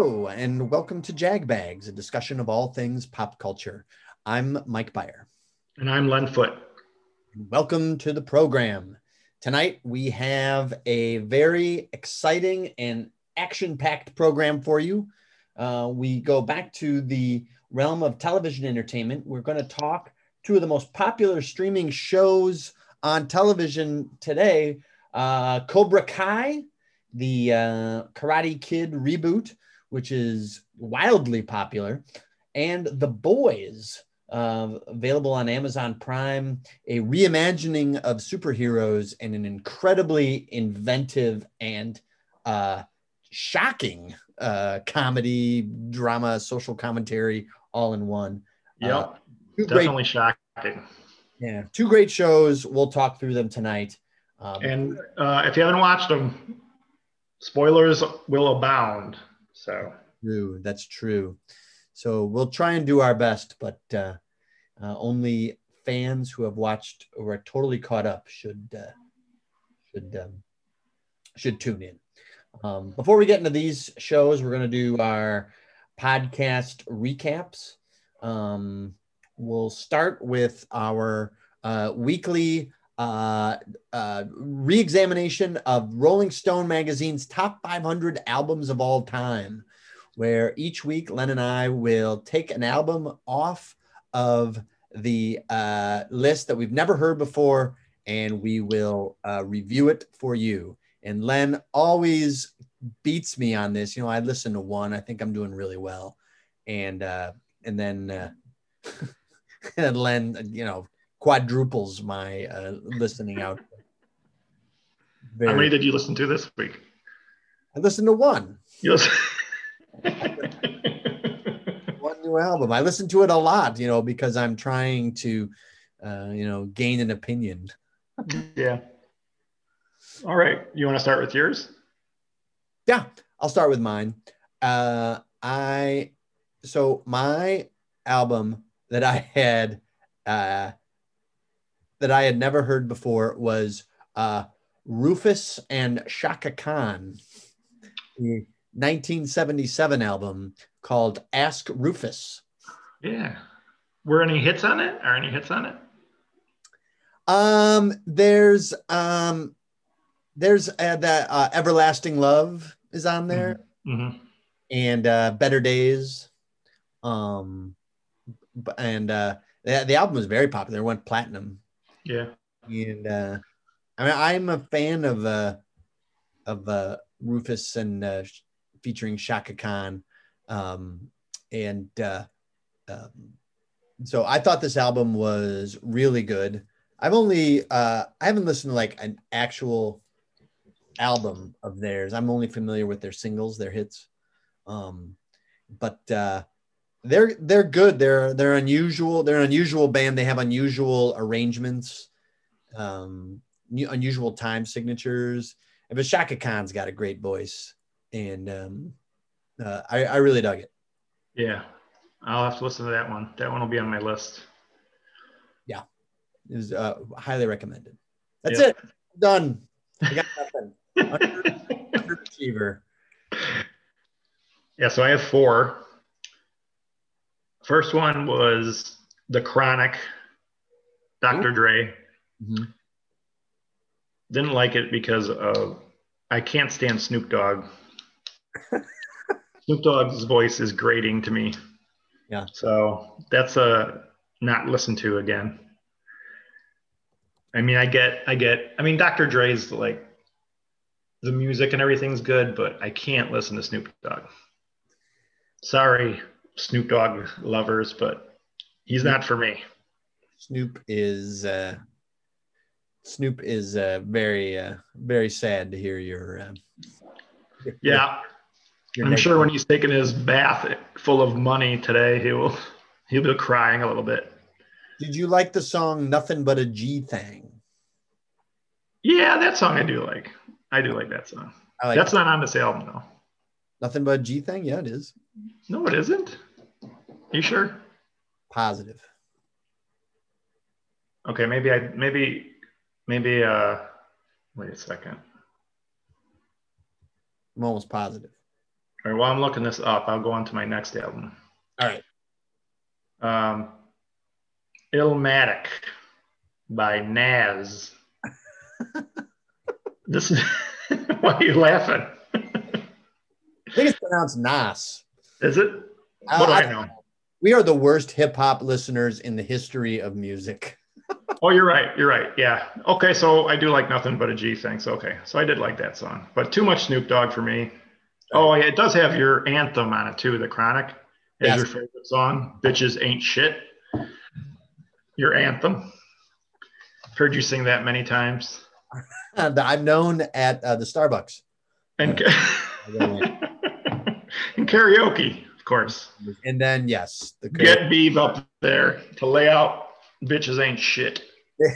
Hello, and welcome to Jagbags, a discussion of all things pop culture. I'm Mike Bayer. And I'm Len Foot. Welcome to the program. Tonight, we have a very exciting and action packed program for you. Uh, we go back to the realm of television entertainment. We're going to talk two of the most popular streaming shows on television today uh, Cobra Kai, the uh, Karate Kid reboot, which is wildly popular, and The Boys, uh, available on Amazon Prime, a reimagining of superheroes and an incredibly inventive and uh, shocking uh, comedy, drama, social commentary all in one. Yep. Uh, definitely great, shocking. Yeah. Two great shows. We'll talk through them tonight. Um, and uh, if you haven't watched them, spoilers will abound. So true. That's true. So we'll try and do our best, but uh, uh, only fans who have watched or are totally caught up should uh, should um, should tune in. Um, before we get into these shows, we're going to do our podcast recaps. Um, we'll start with our uh, weekly uh, uh, re-examination of Rolling Stone magazine's top 500 albums of all time, where each week Len and I will take an album off of the uh, list that we've never heard before, and we will uh, review it for you. And Len always beats me on this. You know, I listen to one. I think I'm doing really well, and uh, and then uh, and Len, you know, quadruples my uh, listening out. Very, How many did you listen to this week? I listened to one. Yes. one new album. I listen to it a lot, you know, because I'm trying to, uh, you know, gain an opinion. yeah. All right. You want to start with yours? Yeah, I'll start with mine. Uh, I so my album that I had uh, that I had never heard before was uh, Rufus and Chaka Khan, the 1977 album called Ask Rufus. Yeah. Were any hits on it? Are any hits on it? Um, there's um, there's uh, that uh, Everlasting Love is on there, mm-hmm. mm-hmm. and uh, Better Days. Um, and uh, the, the album was very popular. It went platinum yeah. And uh, I mean, I'm a fan of uh, of uh, Rufus and uh, featuring Chaka Khan, um, and uh, um, so I thought this album was really good. I've only uh, I haven't listened to like an actual album of theirs. I'm only familiar with their singles, their hits. Um, but uh, they're they're good. They're they're unusual. They're an unusual band. They have unusual arrangements, um, unusual time signatures. But Chaka Khan's got a great voice, and um, uh, I, I really dug it. Yeah, I'll have to listen to that one. That one will be on my list. Yeah, it was uh, highly recommended. That's yep. it. Done. I got nothing. Underachiever. Yeah, so I have four. First one was The Chronic, Dr. Ooh. Dre. Mm-hmm. Didn't like it because of I can't stand Snoop Dogg. Snoop Dogg's voice is grating to me. Yeah. So that's a not listen to again. I mean, I get, I get, I mean, Dr. Dre's like the music and everything's good, but I can't listen to Snoop Dogg. Sorry, Snoop Dogg lovers, but he's not for me. Snoop is uh, Snoop is uh, very uh, very sad to hear your. Uh, yeah, your I'm sure when he's taking his bath full of money today, he will he'll be crying a little bit. Did you like the song "Nothing But a G Thing"? Yeah, that song I do like. I do like that song. Like That's that. not on this album though. Nothing but a G thing? Yeah, it is. No, it isn't. You sure? Positive. Okay, maybe I maybe maybe uh wait a second. I'm almost positive. All right. While I'm looking this up, I'll go on to my next album. All right. Um, Illmatic by Nas. this is why are you laughing? I think it's pronounced Nas. Is it? What do I know? We are the worst hip hop listeners in the history of music. oh, you're right. You're right. Yeah. Okay. So I do like nothing but a G thing. So okay. So I did like that song, but too much Snoop Dogg for me. Oh, yeah, it does have your anthem on it too, the Chronic. Is Yes. your favorite song? Bitches ain't shit. Your anthem. Heard you sing that many times. I'm known at uh, the Starbucks. And, and karaoke, course. And then, yes, the Get Beeve up there to lay out bitches ain't shit.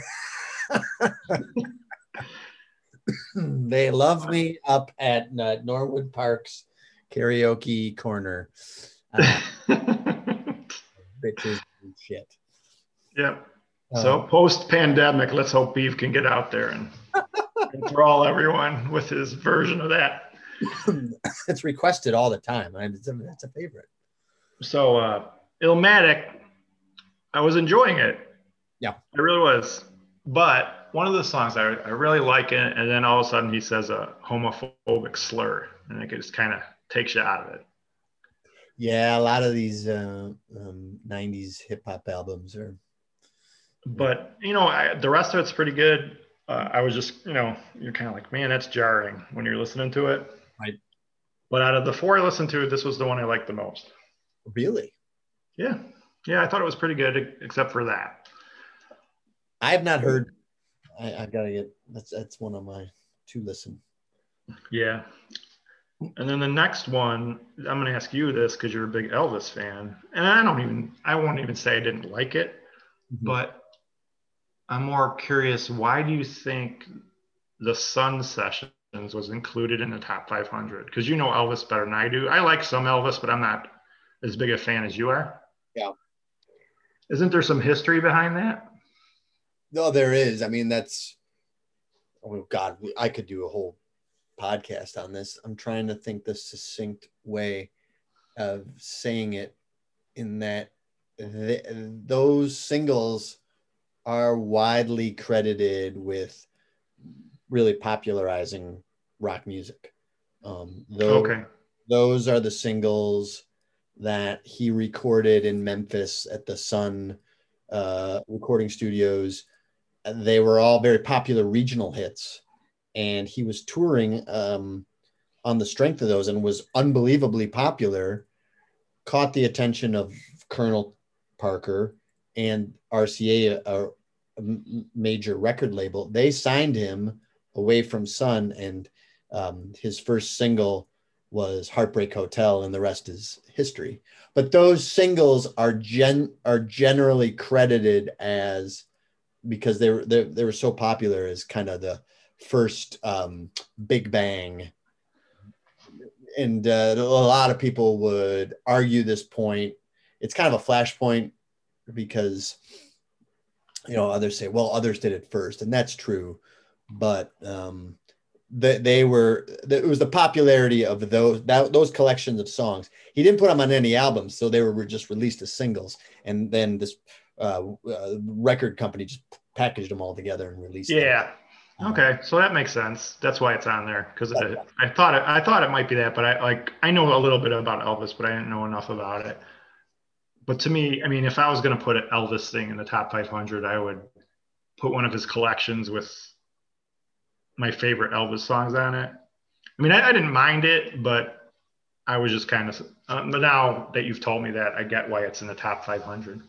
they love me up at uh, Norwood Park's karaoke corner. Uh, bitches shit. yep. Uh, So post pandemic, let's hope Beef can get out there and enthrall everyone with his version of that. it's requested all the time. It's, a, it's a favorite. So uh Illmatic, I was enjoying it. Yeah. I really was. But one of the songs I, I really like it, and then all of a sudden he says a homophobic slur, and it just kind of takes you out of it. Yeah, a lot of these uh, um, '90s hip hop albums are. But you know, I, the rest of it's pretty good. Uh, I was just, you know, you're kind of like, man, that's jarring when you're listening to it. Right. But out of the four I listened to, this was the one I liked the most. Really, Yeah, yeah, I thought it was pretty good, except for that. I have not heard. I, I've got to get. That's that's one of my to listen. Yeah. And then the next one, I'm going to ask you this because you're a big Elvis fan. And I don't even, I won't even say I didn't like it, mm-hmm. but I'm more curious why do you think the Sun Sessions was included in the top 500? Because you know Elvis better than I do. I like some Elvis, but I'm not as big a fan as you are. Yeah. Isn't there some history behind that? No, there is. I mean, that's. Oh God, I could do a whole podcast on this. I'm trying to think the succinct way of saying it, in that th- those singles are widely credited with really popularizing rock music. Um, those, Okay. those are the singles that he recorded in Memphis at the Sun uh, recording studios. They were all very popular regional hits, and he was touring um, on the strength of those and was unbelievably popular. Caught the attention of Colonel Parker and RCA, a major record label. They signed him away from Sun, and um, his first single was Heartbreak Hotel, and the rest is history. But those singles are gen are generally credited as because they were they, they were so popular as kind of the first um, Big Bang. And uh, a lot of people would argue this point. It's kind of a flashpoint because you know others say, well, others did it first, and that's true. But um, they, they were it was the popularity of those that, those collections of songs he didn't put them on any albums so they were just released as singles and then this uh, uh, record company just packaged them all together and released them. Yeah. Okay, so that makes sense. That's why it's on there because I thought it. I thought it might be that, but I like I know a little bit about Elvis, but I didn't know enough about it. But to me, I mean, if I was going to put an Elvis thing in the top 500, I would put one of his collections with my favorite Elvis songs on it. I mean, I, I didn't mind it, but I was just kind of. Uh, but now that you've told me that, I get why it's in the top 500.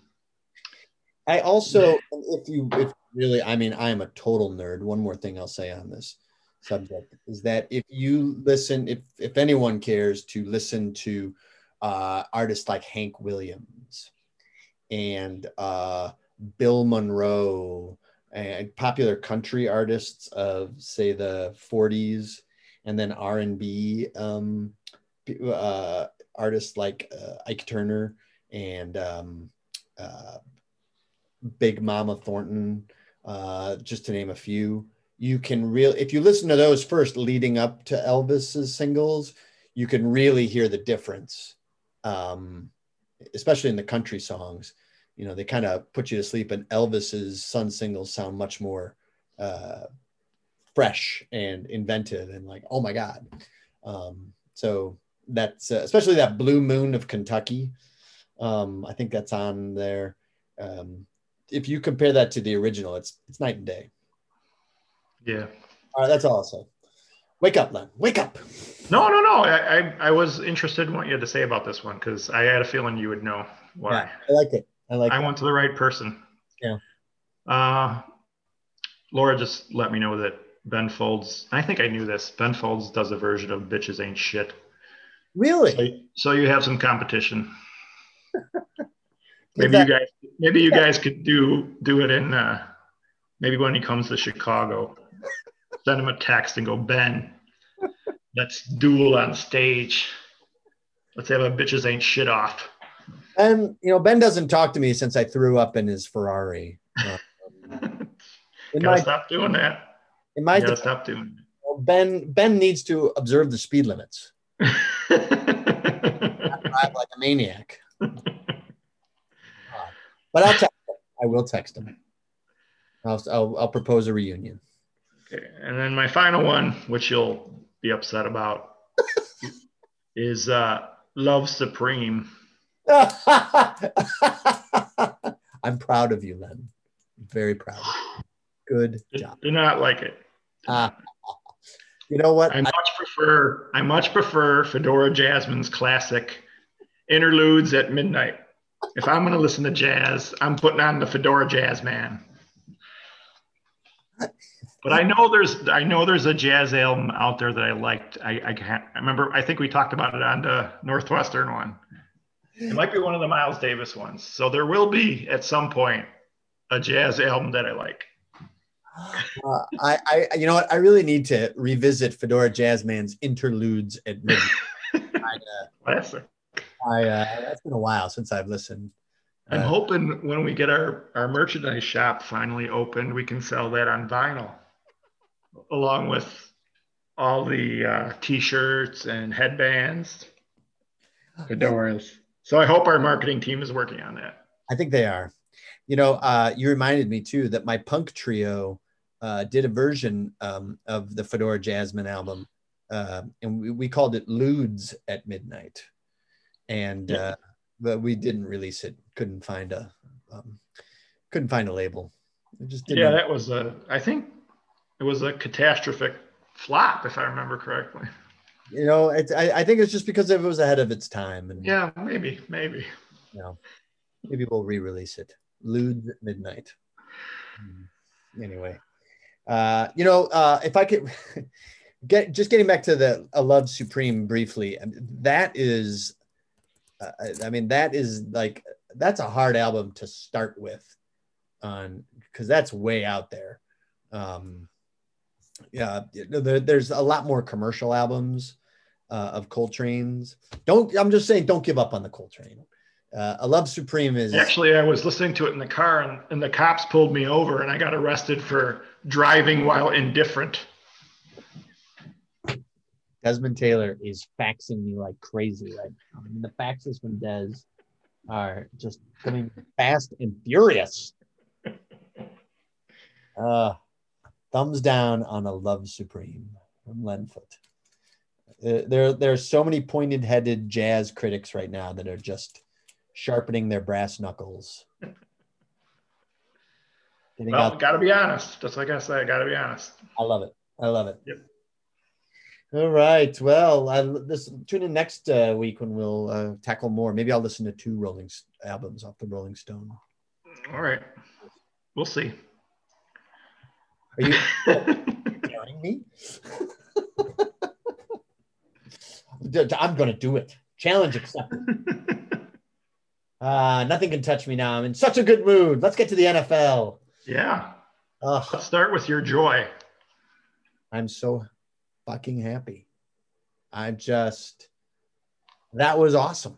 I also, if you, if really, I mean, I am a total nerd. One more thing I'll say on this subject is that if you listen, if if anyone cares to listen to uh, artists like Hank Williams and uh, Bill Monroe and popular country artists of say the 40s and then R&B um, uh, artists like uh, Ike Turner and um, uh, Big Mama Thornton, uh, just to name a few. You can real if you listen to those first, leading up to Elvis's singles, you can really hear the difference, um, especially in the country songs. You know, they kind of put you to sleep, and Elvis's Sun singles sound much more uh, fresh and inventive, and like, oh my god. Um, so that's uh, especially that Blue Moon of Kentucky. Um, I think that's on there. Um, if you compare that to the original, it's it's night and day. Yeah. All right, that's all I'll say. Wake up, Len. Wake up. No, no, no. I, I, I was interested in what you had to say about this one because I had a feeling you would know why. Yeah, I like it. I like. I it. went to the right person. Yeah. Uh, Laura just let me know that Ben Folds. I think I knew this. Ben Folds does a version of "Bitches Ain't Shit." Really? So, so you have some competition. Maybe that- you guys, maybe you guys could do do it in. Uh, maybe when he comes to Chicago, send him a text and go, Ben, let's duel on stage. Let's have a bitches ain't shit off. And you know, Ben doesn't talk to me since I threw up in his Ferrari. In Gotta my, stop doing that. in my Gotta stop doing Ben Ben needs to observe the speed limits. it. Drive like a maniac. But I'll text him. I will text him. I'll, I'll, I'll propose a reunion. Okay, and then my final one, which you'll be upset about, is uh, Love Supreme. I'm proud of you, Len. Very proud. Good job. Do not like it. Ah, you know what? I much prefer I much prefer Fedora Jazzman's classic interludes at midnight. If I'm gonna listen to jazz, I'm putting on the Fedora Jazz Man. But I know there's I know there's a jazz album out there that I liked. I I, can't, I remember I think we talked about it on the Northwestern one. It might be one of the Miles Davis ones. So there will be at some point a jazz album that I like. Uh, I, I, you know what? I really need to revisit Fedora Jazzman's interludes at midnight. I, uh, Classic. I uh, that's been a while since I've listened. I'm Uh, hoping when we get our, our merchandise shop finally opened, we can sell that on vinyl along with all the uh, t-shirts and headbands, fedoras. So I hope our marketing team is working on that. I think they are. You know, uh, you reminded me too that my punk trio uh, did a version um, of the Fedora Jazzman album, uh, and we, we called it "Ludes at Midnight," and Yeah. uh, but we didn't release it. Couldn't find a um, couldn't find a label. It just didn't. Yeah, that was a, I think it was a catastrophic flop, if I remember correctly. you know, it's, I, I think it's just because it was ahead of its time, and Yeah, maybe, maybe. you know, maybe we'll re-release it. At Midnight. Hmm. Anyway, uh, you know, uh, if I could get just getting back to the "A Love Supreme" briefly, I that is, uh, I mean, that is like that's a hard album to start with, on because that's way out there. Um, yeah, there, there's a lot more commercial albums uh, of Coltrane's. Don't I'm just saying, don't give up on the Coltrane. Uh, "A Love Supreme" is Actually, I was listening to it in the car and, and the cops pulled me over and I got arrested for driving while indifferent. Desmond Taylor is faxing me like crazy right now. I mean, the faxes from Des are just coming fast and furious. Uh, thumbs down on a love supreme from Lenfoot. Uh, there, there are so many pointed-headed jazz critics right now that are just sharpening their brass knuckles. Well, out gotta be honest. That's like I said, gotta be honest. I love it. I love it. Yep. All right. Well, I, this tune in next uh, week when we'll uh, tackle more. Maybe I'll listen to two Rolling albums off the Rolling Stone. All right. We'll see. Are you daring me? I'm going to do it. Challenge accepted. Uh, nothing can touch me now. I'm in such a good mood. Let's get to the NFL. yeah. Ugh, Let's start with your joy. I'm so fucking happy. I just, that was awesome.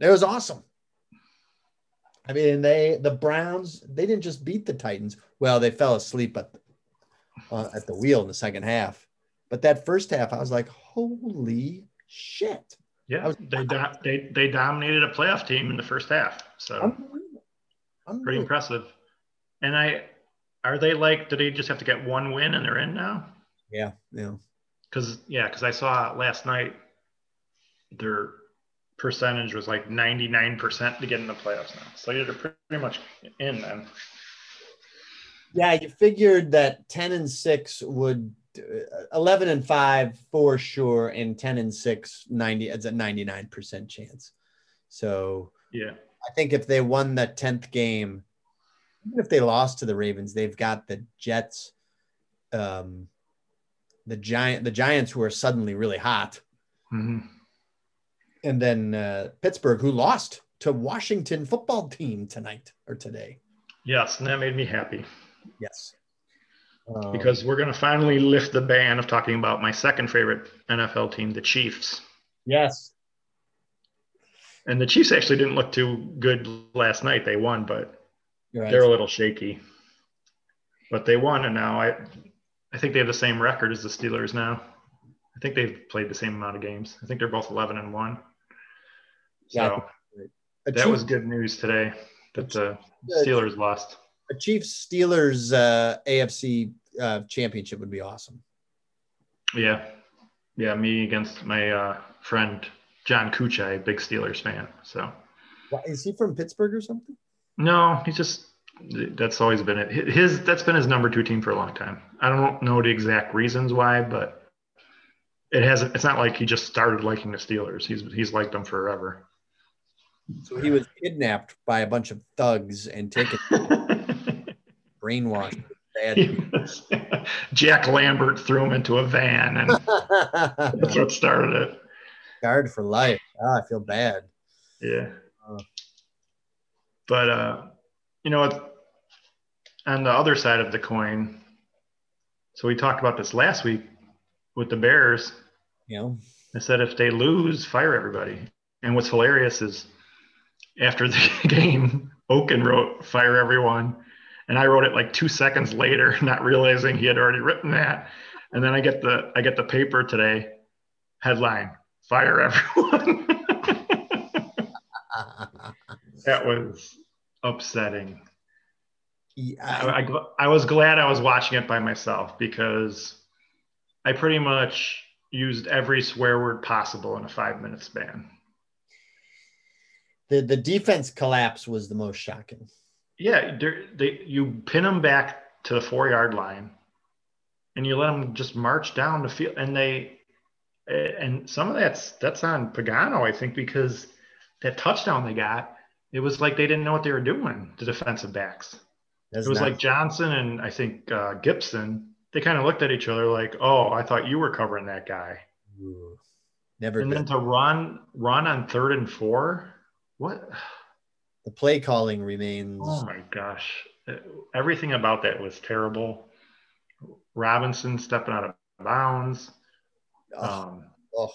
It was awesome. I mean, they, the Browns, they didn't just beat the Titans. Well, they fell asleep at, uh, at the wheel in the second half. But that first half, I was like, holy shit. Yeah, was- they, do- they they dominated a playoff team in the first half. So Unbelievable. pretty impressive. And I are they like do they just have to get one win and they're in now? Yeah, yeah. Because yeah, because I saw last night their percentage was like 99% to get in the playoffs now. So they're pretty much in then. Yeah, you figured that 10 and 6 would 11 and 5 for sure and 10 and 6 90 it's a 99% chance. So, Yeah. I think if they won the 10th game, even if they lost to the Ravens, they've got the Jets um the giant the Giants who are suddenly really hot hmm and then uh, Pittsburgh who lost to Washington football team tonight or today. Yes, and that made me happy Yes. Um, because we're going to finally lift the ban of talking about my second favorite NFL team, the Chiefs. yes, And the Chiefs actually didn't look too good last night. They won, but right. they're a little shaky. But they won, and now I, I think they have the same record as the Steelers now. I think they've played the same amount of games. I think they're both eleven and one. So Yeah, that Chiefs, was good news today that the. Steelers lost. a Chiefs Steelers uh, AFC uh, championship would be awesome. Yeah, yeah. Me against my uh, friend John Kuchai, big Steelers fan. So is he from Pittsburgh or something? no, he's just that's always been it. His that's been his number two team for a long time. I don't know the exact reasons why, but it hasn't. It's not like he just started liking the Steelers. He's he's liked them forever. So he was kidnapped by a bunch of thugs and taken brainwashed. He Bad. was- Jack Lambert threw him into a van, and that's what started it. Guard for life. Ah, I feel bad. Yeah. Uh. But uh, you know, what? on the other side of the coin, so we talked about this last week with the Bears. You know, I said if they lose, fire everybody. And what's hilarious is after the game, Oaken wrote fire everyone. And I wrote it like two seconds later, not realizing he had already written that. And then I get the I get the paper today, headline, fire everyone. that was upsetting. Yeah, I, I, I was glad I was watching it by myself because I pretty much used every swear word possible in a five minute span. the the defense collapse was the most shocking. Yeah, they're- you pin them back to the four yard line, and you let them just march down the field, and they and some of that's that's on Pagano, I think, because that touchdown they got, it was like they didn't know what they were doing. The defensive backs. That's It was not- like Johnson and I think uh, Gipson. They kind of looked at each other like, "Oh, I thought you were covering that guy." Ooh, never And then to run run on third and four, what? The play calling remains. Oh my gosh, everything about that was terrible. Robinson stepping out of bounds. oh, Um, oh,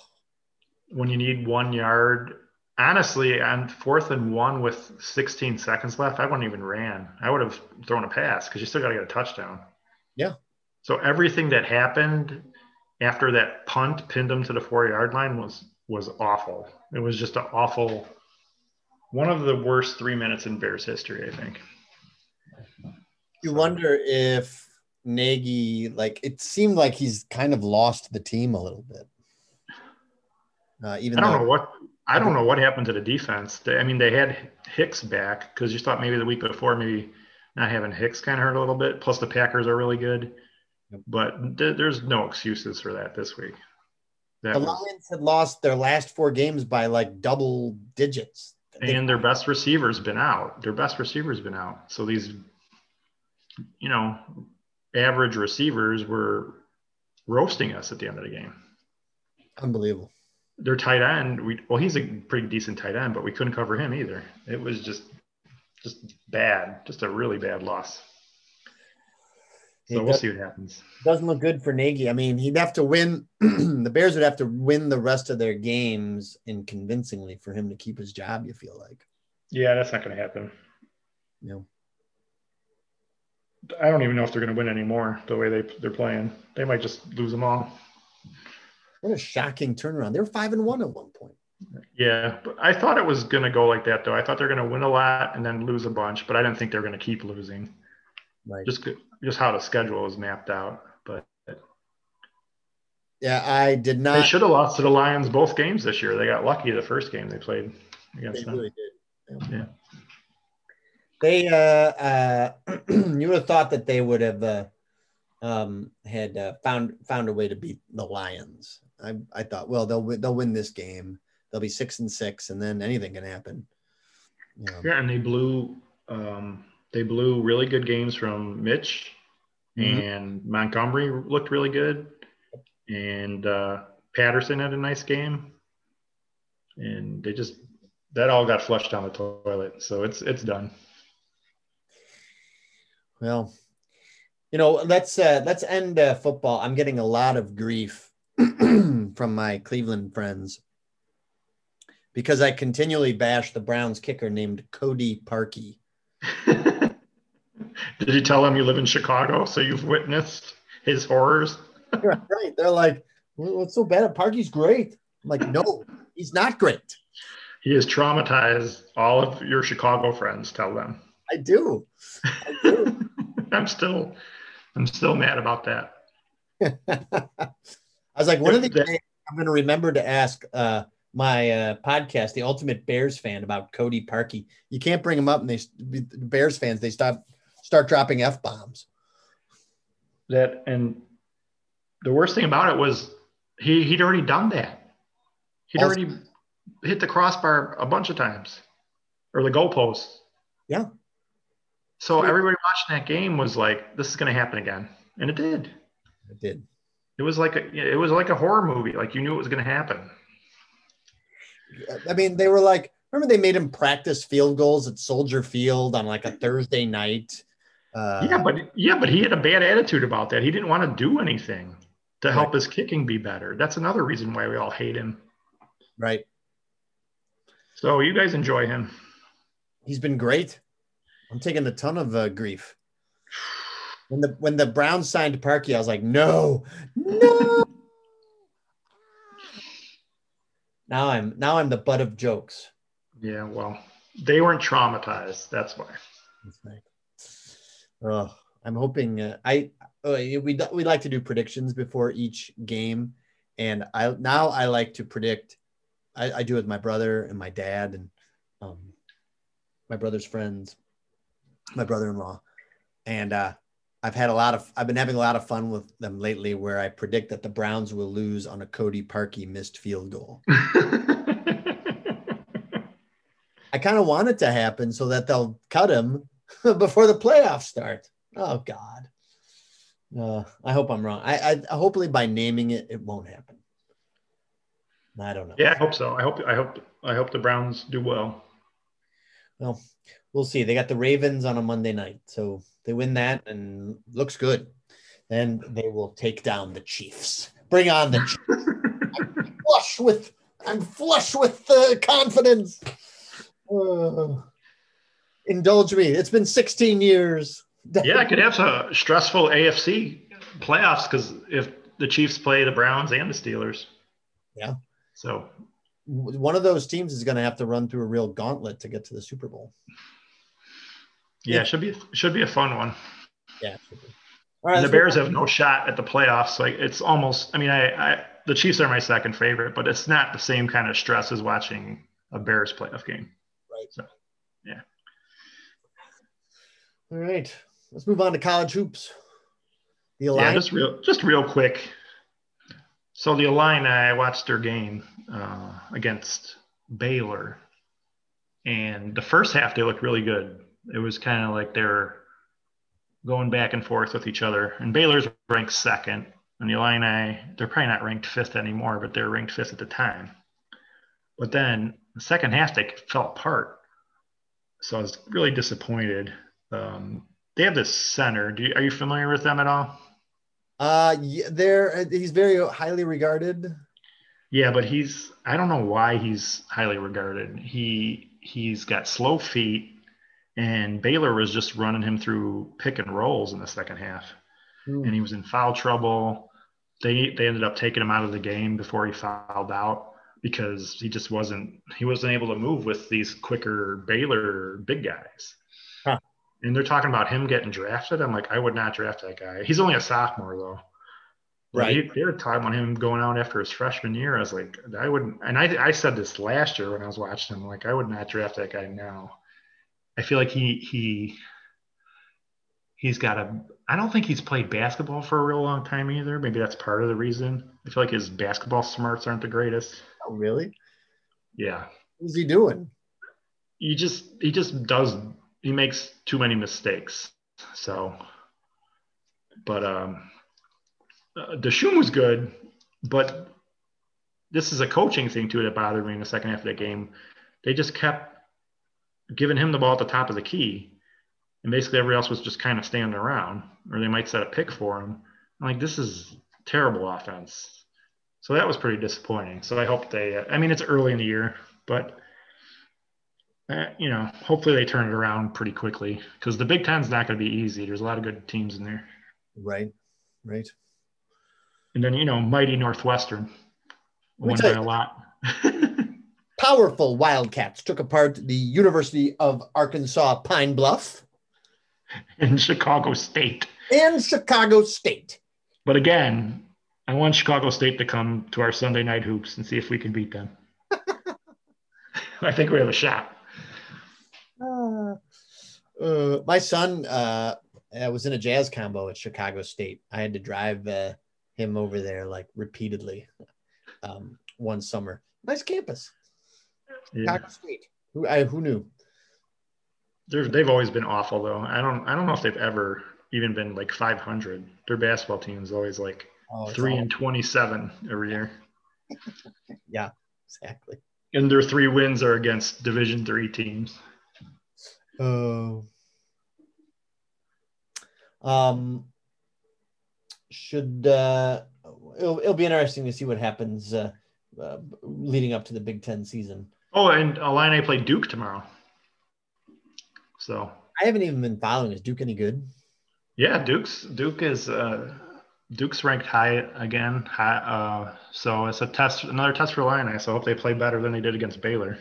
when you need one yard, honestly, on fourth and one with 16 seconds left, I wouldn't even ran. I would have thrown a pass because you still got to get a touchdown. Yeah. So everything that happened after that punt pinned them to the four yard line was was awful. It was just an awful, one of the worst three minutes in Bears history, I think. you wonder if Nagy, like, it seemed like he's kind of lost the team a little bit. Uh, even I don't though, know what I don't know what happened to the defense. They, I mean, they had Hicks back because you thought maybe the week before maybe not having Hicks kind of hurt a little bit. Plus the Packers are really good, but th- there's no excuses for that this week. That the was, Lions had lost their last four games by like double digits. And their best receiver's been out. Their best receiver's been out. So these, you know, average receivers were roasting us at the end of the game. unbelievable. Their tight end, we well, he's a pretty decent tight end, but we couldn't cover him either. It was just, just bad, just a really bad loss. So It we'll see what happens. doesn't look good for Nagy. I mean, he'd have to win. the Bears would have to win the rest of their games and convincingly for him to keep his job. You feel like, Yeah, that's not going to happen. No. I don't even know if they're going to win anymore the way they they're playing. They might just lose them all. What a shocking turnaround. They were five and one at one point. Yeah, but I thought it was going to go like that though. I thought they're going to win a lot and then lose a bunch, but I didn't think they're going to keep losing. Right. Just just how the schedule was mapped out. But yeah, I did not. They should have lost to the Lions both games this year. They got lucky the first game they played against They them. really did. Yeah. Yeah. They, uh, uh, you would have thought that they would have uh, um, had uh, found found a way to beat the Lions. I, I thought, well, they'll win, they'll win this game. They'll be six and six, and then anything can happen. You know, Yeah, and they blew um, they blew really good games from Mitch Mhm. and Montgomery looked really good, and uh, Patterson had a nice game, and they just that all got flushed down the toilet. So it's it's done. Well, you know, let's uh, let's end uh, football. I'm getting a lot of grief from my Cleveland friends because I continually bash the Browns kicker named Cody Parkey. Did you tell him you live in Chicago, so you've witnessed his horrors? right? They're like, "What's so bad? Parkey's great." I'm like, "No, he's not great." He has traumatized all of your Chicago friends. Tell them. I do. I do. I'm still, I'm still mad about that. I was like, one of these I'm going to remember to ask uh, my uh, podcast, the Ultimate Bears fan, about Cody Parkey. You can't bring him up, and they the Bears fans they stop start dropping f bombs. that and the worst thing about it was he he'd already done that he'd already hit the crossbar a bunch of times or the goalpost Yeah. so everybody watching that game was like this is going to happen again and it did It did. it was like a it was like a horror movie like you knew it was going to happen I mean, they were like, remember they made him practice field goals at Soldier Field on like a Thursday night. Uh, yeah but yeah but he had a bad attitude about that he didn't want to do anything to help his kicking be better that's another reason why we all hate him right. so you guys enjoy him He's been great. I'm taking a ton of uh, grief. When the when the Browns signed Parkey, I was like, no, no. now I'm now I'm the butt of jokes. yeah well they weren't traumatized that's why That's right. Oh, I'm hoping uh, I uh, we we like to do predictions before each game, and I now I like to predict. I, I do it with my brother and my dad and um, my brother's friends, my brother-in-law, and uh, I've had a lot of I've been having a lot of fun with them lately. Where I predict that the Browns will lose on a Cody Parkey missed field goal. I kind of want it to happen so that they'll cut him before the playoffs start. Oh God. Uh, I hope I'm wrong. I, I hopefully by naming it, it won't happen. I don't know. yeah, I hope so. I hope I hope I hope the Browns do well. Well, we'll see. They got the Ravens on a Monday night, so they win that and looks good. Then they will take down the Chiefs. Bring on the Chiefs. I'm flush with I'm flush with uh, confidence. Uh, indulge me. It's been 16 years. yeah, I could have a stressful AFC playoffs because if the Chiefs play the Browns and the Steelers. Yeah. So One of those teams is going to have to run through a real gauntlet to get to the Super Bowl. yeah, it should be should be a fun one. Yeah. All right. The Bears have no shot at the playoffs. Like it's almost. I mean, I, I the Chiefs are my second favorite, but it's not the same kind of stress as watching a Bears playoff game. Right. So, yeah. All right. Let's move on to college hoops. The Illini. Yeah, just real, just real quick. So the Illini, I watched their game uh, against Baylor, and the first half they looked really good. It was kind of like they're going back and forth with each other. And Baylor's ranked second, and the Illini, they're probably not ranked fifth anymore, but they're ranked fifth at the time. But then the second half they fell apart, so I was really disappointed. Um, they have this center. Do you, are you familiar with them at all? Uh, yeah, there. He's very highly regarded. Yeah, but he's I don't know why he's highly regarded. He he's got slow feet and Baylor was just running him through pick and rolls in the second half. Hmm. And he was in foul trouble. they they ended up taking him out of the game before he fouled out because he just wasn't he wasn't able to move with these quicker Baylor big guys. And they're talking about him getting drafted. I'm like, I would not draft that guy. He's only a sophomore though. Right. They, they were talking about him going out after his freshman year. I was like, I wouldn't. And I, I said this last year when I was watching him. Like, I would not draft that guy now. I feel like he he he's got a. I don't think he's played basketball for a real long time either. Maybe that's part of the reason. I feel like his basketball smarts aren't the greatest. Oh, really? Yeah, What's he doing? he just he just does he makes too many mistakes. So, but um, uh, Deshum was good, but this is a coaching thing too that bothered me in the second half of the game. They just kept giving him the ball at the top of the key, and basically everybody else was just kind of standing around, or they might set a pick for him. I'm like, this is terrible offense. So that was pretty disappointing. So I hope they. I mean, it's early in the year, but uh, you know, hopefully they turn it around pretty quickly because the Big Ten's not going to be easy. There's a lot of good teams in there, Right. Right. and then you know, mighty Northwestern won by a lot. Powerful Wildcats took apart the University of Arkansas Pine Bluff in Chicago State. and Chicago State. But again, I want Chicago State to come to our Sunday night hoops and see if we can beat them. I think we have a shot. Uh, uh, my son uh, was in a jazz combo at Chicago State. I had to drive uh, him over there like repeatedly um, one summer. Nice campus, Yeah. Chicago State. Who I, who knew? They're, they've always been awful though. I don't I don't know if they've ever even been like 500. Their basketball team is always like Oh, three all- and 27 every year, yeah, exactly. and their three wins are against Division three teams. Oh. Um. Should uh, it'll, it'll be interesting to see what happens uh, uh, leading up to the Big Ten season. Oh, and Illini play Duke tomorrow. So I haven't even been following. Is Duke any good? yeah, Duke's Duke is uh, Duke's ranked high again. High, uh, so it's a test, another test for Illini. So I hope they play better than they did against Baylor.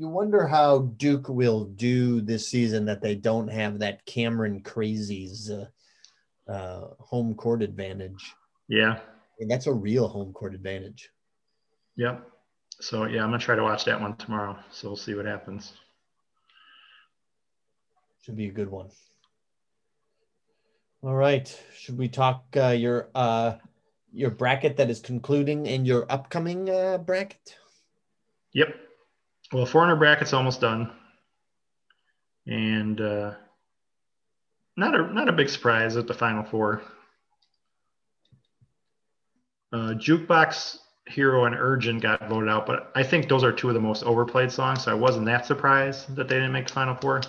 You wonder how Duke will do this season that they don't have that Cameron Crazies uh, uh, home court advantage. Yeah, And that's a real home court advantage. yep. So yeah, I'm gonna try to watch that one tomorrow. So we'll see what happens. Should be a good one. All right. Should we talk uh, your uh, your bracket that is concluding and your upcoming uh, bracket? Yep. Well, Foreigner bracket's almost done, and uh, not a not a big surprise at the final four. Uh, Jukebox Hero and Urgent got voted out, but I think those are two of the most overplayed songs, so I wasn't that surprised that they didn't make the final four.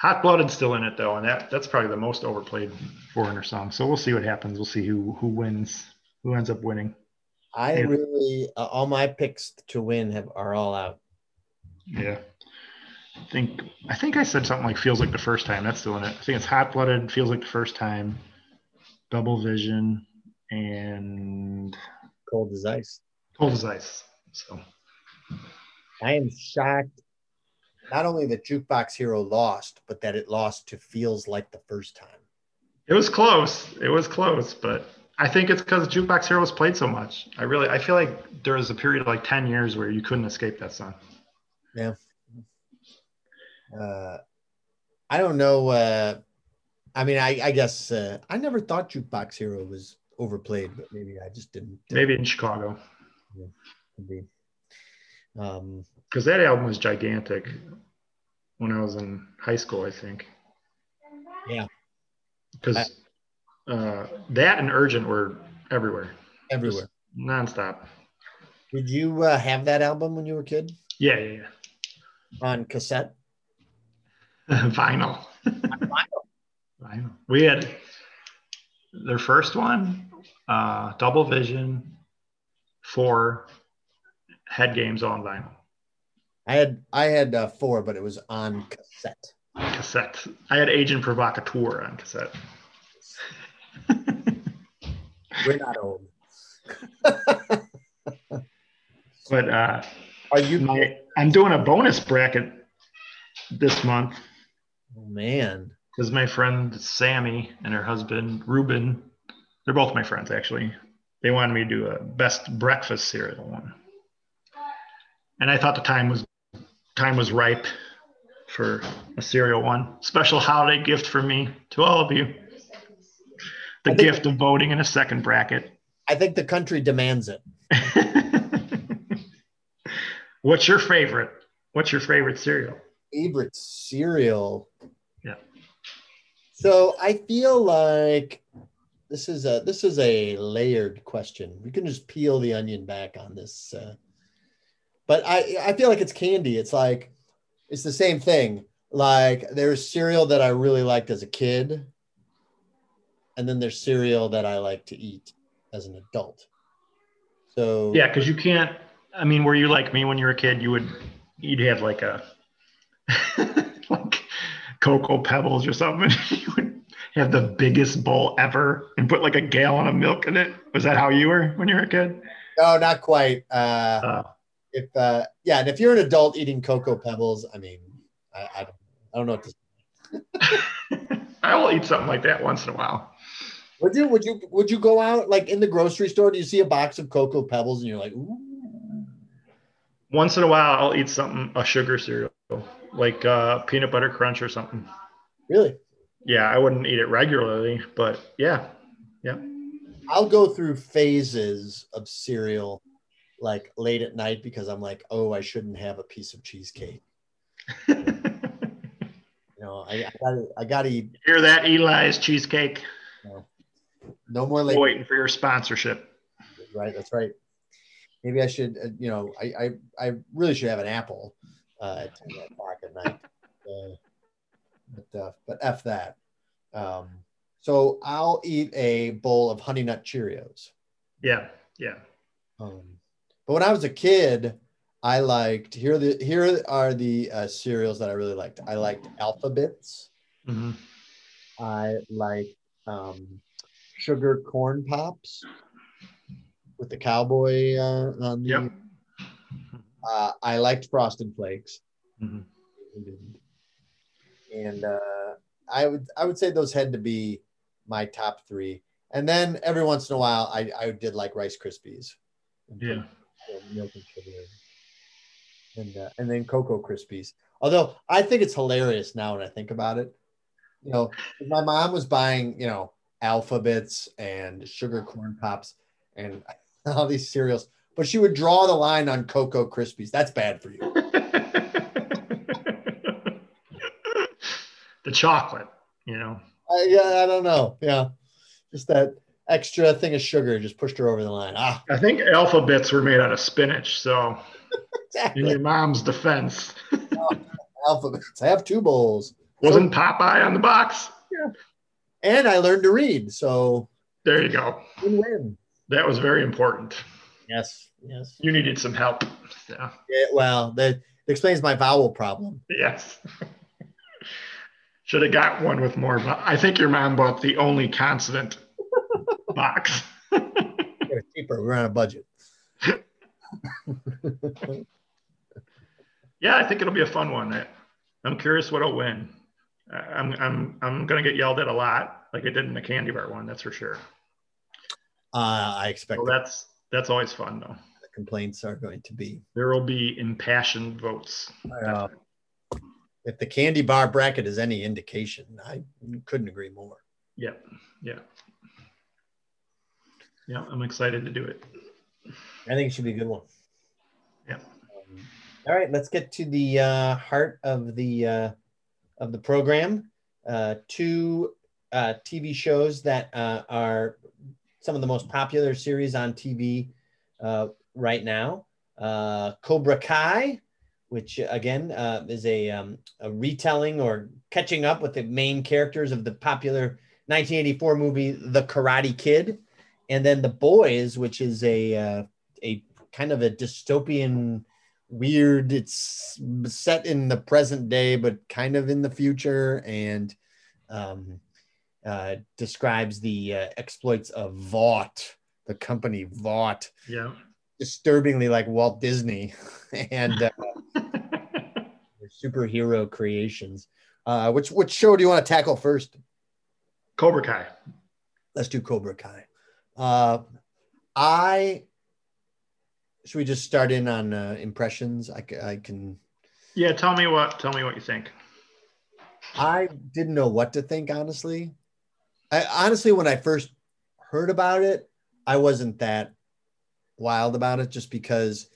Hot Blooded's still in it though, and that that's probably the most overplayed Foreigner song. So we'll see what happens. We'll see who who wins, who ends up winning. I really uh, all my picks to win have are all out. Yeah. I think I think I said something like feels like the first time. That's still in it. I think it's hot blooded, feels like the first time, double vision, and Cold as ice. cold as ice. So I am shocked. Not only that Jukebox Hero lost, but that it lost to feels like the first time. it was close. It was close, but I think it's because Jukebox Heroes played so much. I really I feel like there was a period of like 10 years where you couldn't escape that song. Yeah. Uh, I don't know. Uh, I mean, I, I guess uh, I never thought Jukebox Hero was overplayed, but maybe I just didn't. Maybe in Chicago. Could be. Um, Because that album was gigantic when I was in high school, I think. Yeah. Because uh, that and Urgent were everywhere, everywhere. nonstop. Did you uh, have that album when you were a kid Yeah, yeah, on cassette? yeah. Vinyl. Vinyl. We had their first one, uh, Double Vision, four head games on vinyl, I had I had uh, four, but it was on cassette. cassette. I had Agent Provocateur on cassette. We're not old. but uh, Are you? my, I'm doing a bonus bracket this month Oh man. because my friend Sammy and her husband Ruben, they're both my friends actually. They wanted me to do a best breakfast cereal one, and I thought the time was time was ripe for a cereal one. Special holiday gift for me to all of you. The think- gift of voting in a second bracket. I think the country demands it. What's your favorite? What's your favorite cereal? Favorite cereal. Yeah. So I feel like this is a this is a layered question. We can just peel the onion back on this. Uh, but I I feel like it's candy. It's like it's the same thing. Like there's cereal that I really liked as a kid, and then there's cereal that I like to eat as an adult. So Yeah, because you can't. I mean, were you like me when you were a kid? You would you'd have like a like cocoa pebbles or something. you would have the biggest bowl ever and put like a gallon of milk in it. Was that how you were when you were a kid? no, not quite. Uh, Uh, if uh, yeah, and if you're an adult eating cocoa pebbles, I mean, I, I don't I don't know what to I will eat something like that once in a while. Would you would you would you go out like in the grocery store? Do you see a box of cocoa pebbles and you're like, ooh, Once in a while, I'll eat something a sugar cereal like uh, peanut butter crunch or something. really? Yeah, I wouldn't eat it regularly, but yeah, yeah. I'll go through phases of cereal like late at night because I'm like, oh, I shouldn't have a piece of cheesecake. You know, I, I gotta I gotta eat Hear that, Eli's cheesecake? No more late. Waiting for your sponsorship. Right, that's right. Maybe I should, uh, you know, I I, I really should have an apple uh, at ten o'clock at night. Uh, but uh, but f that. Um, so I'll eat a bowl of Honey Nut Cheerios. Yeah, yeah. Um, but when I was a kid, I liked here. Are the here are the uh, cereals that I really liked. I liked Alpha-Bits. hmm I liked um, sugar corn pops with the cowboy uh, on the. Yep. Uh, I liked Frosted Flakes, hmm and uh, I would I would say those had to be my top three. And then every once in a while, I, I did like Rice Krispies. And Yeah. uh, milk and sugar. And uh, and then Cocoa Krispies. Although I think it's hilarious now when I think about it. You know, my mom was buying you know Alpha-Bits and sugar corn pops and all these cereals, but she would draw the line on Cocoa Krispies. That's bad for you. the chocolate, you know. Uh, yeah, I don't know. Yeah, just that extra thing of sugar just pushed her over the line. Ah, I think alphabets were made out of spinach. So, in your mom's defense, Alpha-Bits. I have two bowls, wasn't Popeye on the box? And I learned to read. So There you go. win-win. That was very important. Yes, yes. You needed some help. Yeah. Yeah, well, that explains my vowel problem. Yes. Should have got one with more. But I think your mom bought the only consonant box. Cheaper. We're on a budget. Yeah, I think it'll be a fun one. I'm curious what'll win. I'm I'm I'm gonna get yelled at a lot, like I did in the candy bar one. That's for sure. Uh, I expect So that's that's always fun though. the complaints are going to be. There will be impassioned votes. Uh, if the candy bar bracket is any indication, I couldn't agree more. Yeah, yeah, yeah. I'm excited to do it. I think it should be a good one. Yeah. Um, all right, let's get to the uh, heart of the uh, of the program. Uh, two uh, TV shows that uh, are some of the most popular series on TV uh, right now. Uh, Cobra Kai, which again is a, um, a retelling or catching up with the main characters of the popular 1984 movie The Karate Kid, and then The Boys, which is a a kind of a dystopian weird it's set in the present day but kind of in the future and um uh, describes the uh, exploits of Vought, the company Vought, Yeah. disturbingly like Walt Disney and uh, superhero creations. Uh, which which show do you want to tackle first? Cobra Kai. Let's do Cobra Kai. Uh, I should we just start in on uh, impressions? I, I can. Yeah, tell me what tell me what you think. I didn't know what to think honestly. I honestly, when I first heard about it, I wasn't that wild about it, just because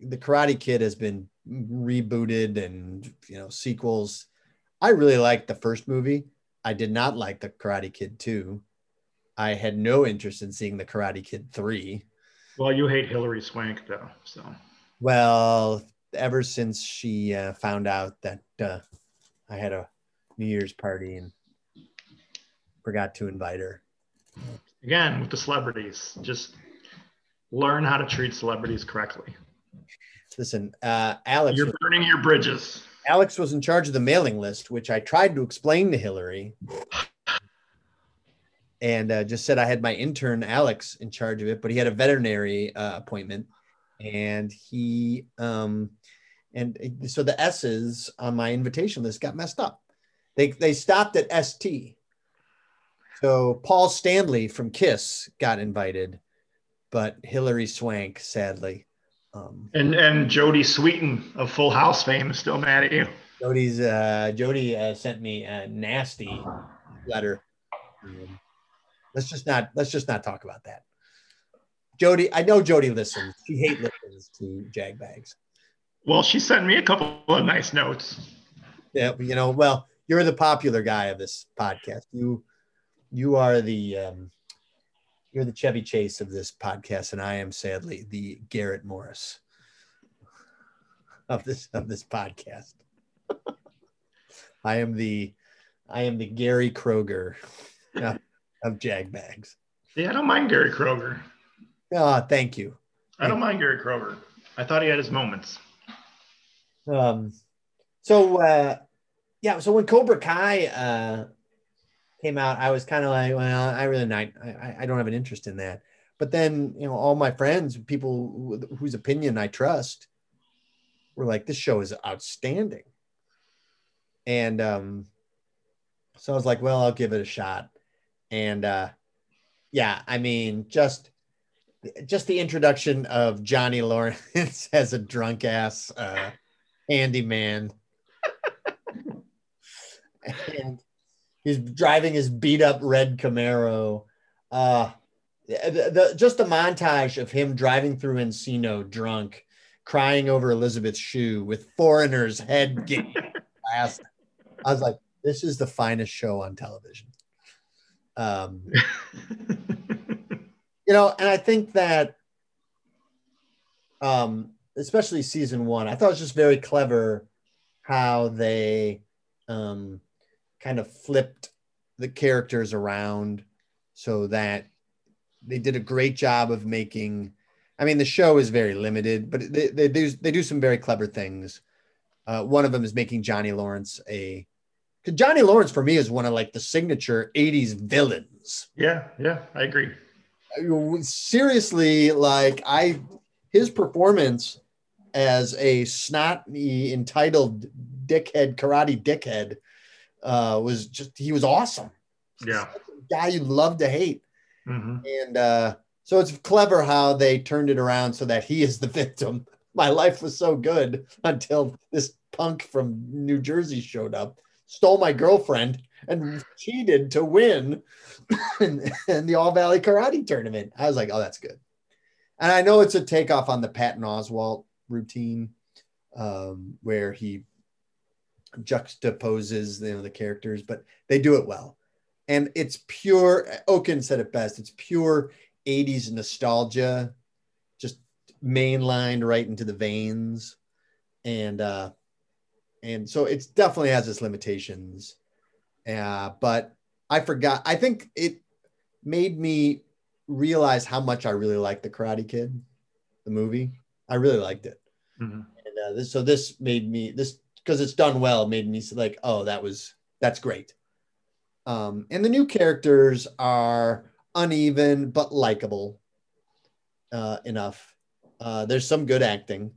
the Karate Kid has been rebooted and you know sequels. I really liked the first movie. I did not like the Karate Kid two. I had no interest in seeing the Karate Kid three. Well, you hate Hilary Swank though, so Well, ever since she uh, found out that uh, I had a New Year's party and forgot to invite her. again with the celebrities, just learn how to treat celebrities correctly. Listen, uh, Alex. You're burning your bridges. Alex was in charge of the mailing list, which I tried to explain to Hilary, and uh, just said I had my intern Alex in charge of it, but he had a veterinary uh, appointment, and he um, and so the S's on my invitation list got messed up. They they stopped at ST. So Paul Stanley from Kiss got invited, but Hilary Swank sadly. Um, And and Jodie Sweetin of Full House fame is still mad at you. Jodie's uh, Jodie uh, sent me a nasty letter. Um, let's just not let's just not talk about that. Jodie, I know Jodie listens. She hate listens to Jag Bags. Well, she sent me a couple of nice notes. Yeah, you know, well, you're the popular guy of this podcast. You you are the um, you're the Chevy Chase of this podcast, and I am sadly the Garrett Morris of this of this podcast. I am the I am the Gary Kroeger of, Jag Bags. Yeah, I don't mind Gary Kroeger. Ah, thank you. I don't mind Gary Kroeger. I thought he had his moments. Um, so uh, yeah, so when Cobra Kai uh, came out, I was kind of like, well, I really not, I, I don't have an interest in that. But then, you know, all my friends, people wh- whose opinion I trust, were like, this show is outstanding. And um, so I was like, well, I'll give it a shot. And uh, yeah, I mean, just just the introduction of Johnny Lawrence as a drunk ass uh, handyman. and he's driving his beat up red Camaro. Uh, the, the, just a montage of him driving through Encino drunk, crying over Elizabeth Shue with Foreigner's head getting. I was like, this is the finest show on television. Um, you know, and I think that, um, especially season one, I thought it was just very clever how they um, kind of flipped the characters around so that they did a great job of making. I mean, the show is very limited, but they, they do they do some very clever things. Uh, one of them is making Johnny Lawrence a. Johnny Lawrence for me is one of like the signature '80s villains. Yeah, yeah, I agree. seriously like i his performance as a snotty entitled dickhead karate dickhead uh was just he was awesome. Yeah. guy you love to hate. Hmm and uh so it's clever how they turned it around so that he is the victim. My life was so good until this punk from new jersey showed up stole my girlfriend and cheated to win in, in the all valley karate tournament. I was like oh that's good. And i know it's a takeoff on the patton oswalt routine um, where he juxtaposes you know the characters but they do it well. And it's pure Oaken said it best it's pure 80s nostalgia just mainlined right into the veins. And uh and so it definitely has its limitations. Uh but i forgot i think it made me realize how much i really liked the karate kid the movie. I really liked it. Hmm and uh, this so this made me this because it's done well made me like oh that was that's great. Um, and the new characters are uneven but likable uh, enough. Uh, there's some good acting.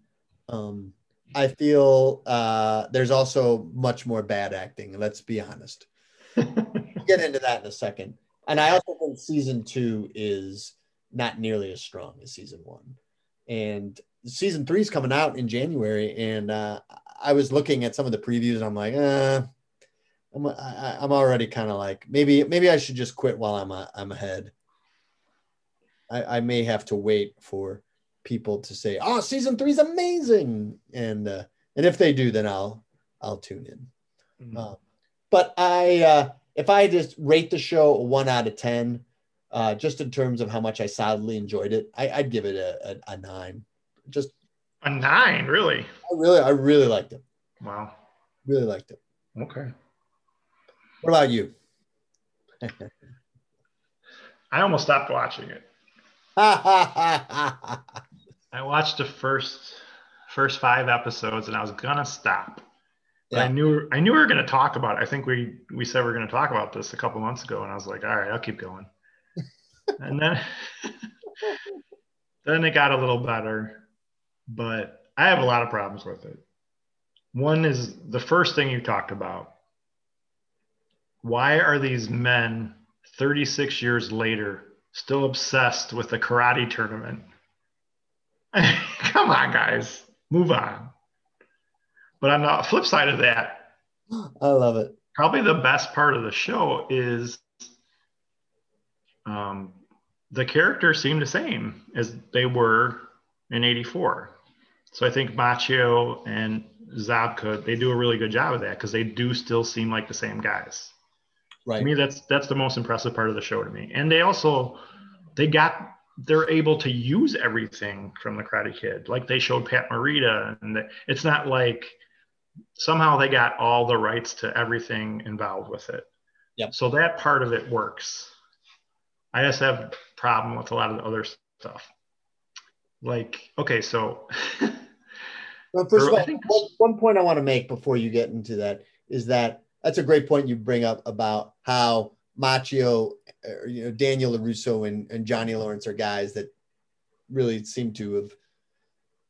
Um, I feel uh, there's also much more bad acting. Let's be honest. we'll get into that in a second. And I also think season two is not nearly as strong as season one. And season three is coming out in January. And uh, I was looking at some of the previews. And I'm like, uh, I'm, I, I'm already kind of like maybe maybe I should just quit while I'm a, I'm ahead. I, I may have to wait for people to say, "Oh, season three is amazing," and uh, and if they do, then I'll I'll tune in. Mm-hmm. Uh, but I uh, if I just rate the show a one out of ten, uh, just in terms of how much I solidly enjoyed it, I, would give it a, a, a, nine. Just a nine, really? I really, I really liked it. Wow, really liked it. Okay. What about you? I almost stopped watching it. I watched the first first five episodes and I was gonna stop. Yeah. I knew I knew we were gonna talk about it. I think we we said we are gonna talk about this a couple months ago, and I was like, all right, I'll keep going. and then then it got a little better, but I have a lot of problems with it. One is the first thing you talked about. Why are these men 36 years later still obsessed with the karate tournament. Come on, guys, move on. But on the flip side of that, I love it. Probably the best part of the show is um, the characters seem the same as they were in 84. So I think Macchio and Zabka, they do a really good job of that because they do still seem like the same guys. Right. To me, that's that's the most impressive part of the show to me. And they also they got they're able to use everything from the Karate Kid. Like they showed Pat Morita, and the, it's not like somehow they got all the rights to everything involved with it. Yep. So that part of it works. I just have a problem with a lot of the other stuff. Like, okay, so. well, first of all, one, one point I want to make before you get into that is that that's a great point you bring up about how Macchio, or, you know, Daniel LaRusso and, and Johnny Lawrence are guys that really seem to have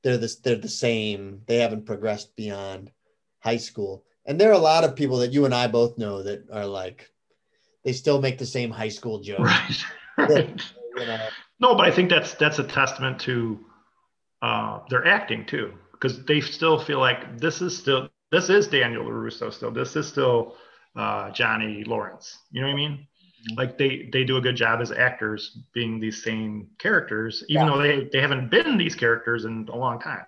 they're the, they're the same. They haven't progressed beyond high school. And there are a lot of people that you and I both know that are like they still make the same high school jokes. Right. right. you know. No, but I think that's that's a testament to uh, their acting too, because they still feel like this is still this is Daniel LaRusso still. This is still uh, Johnny Lawrence. You know what I mean? Mm-hmm. Like they they do a good job as actors being these same characters, even yeah. though they they haven't been these characters in a long time.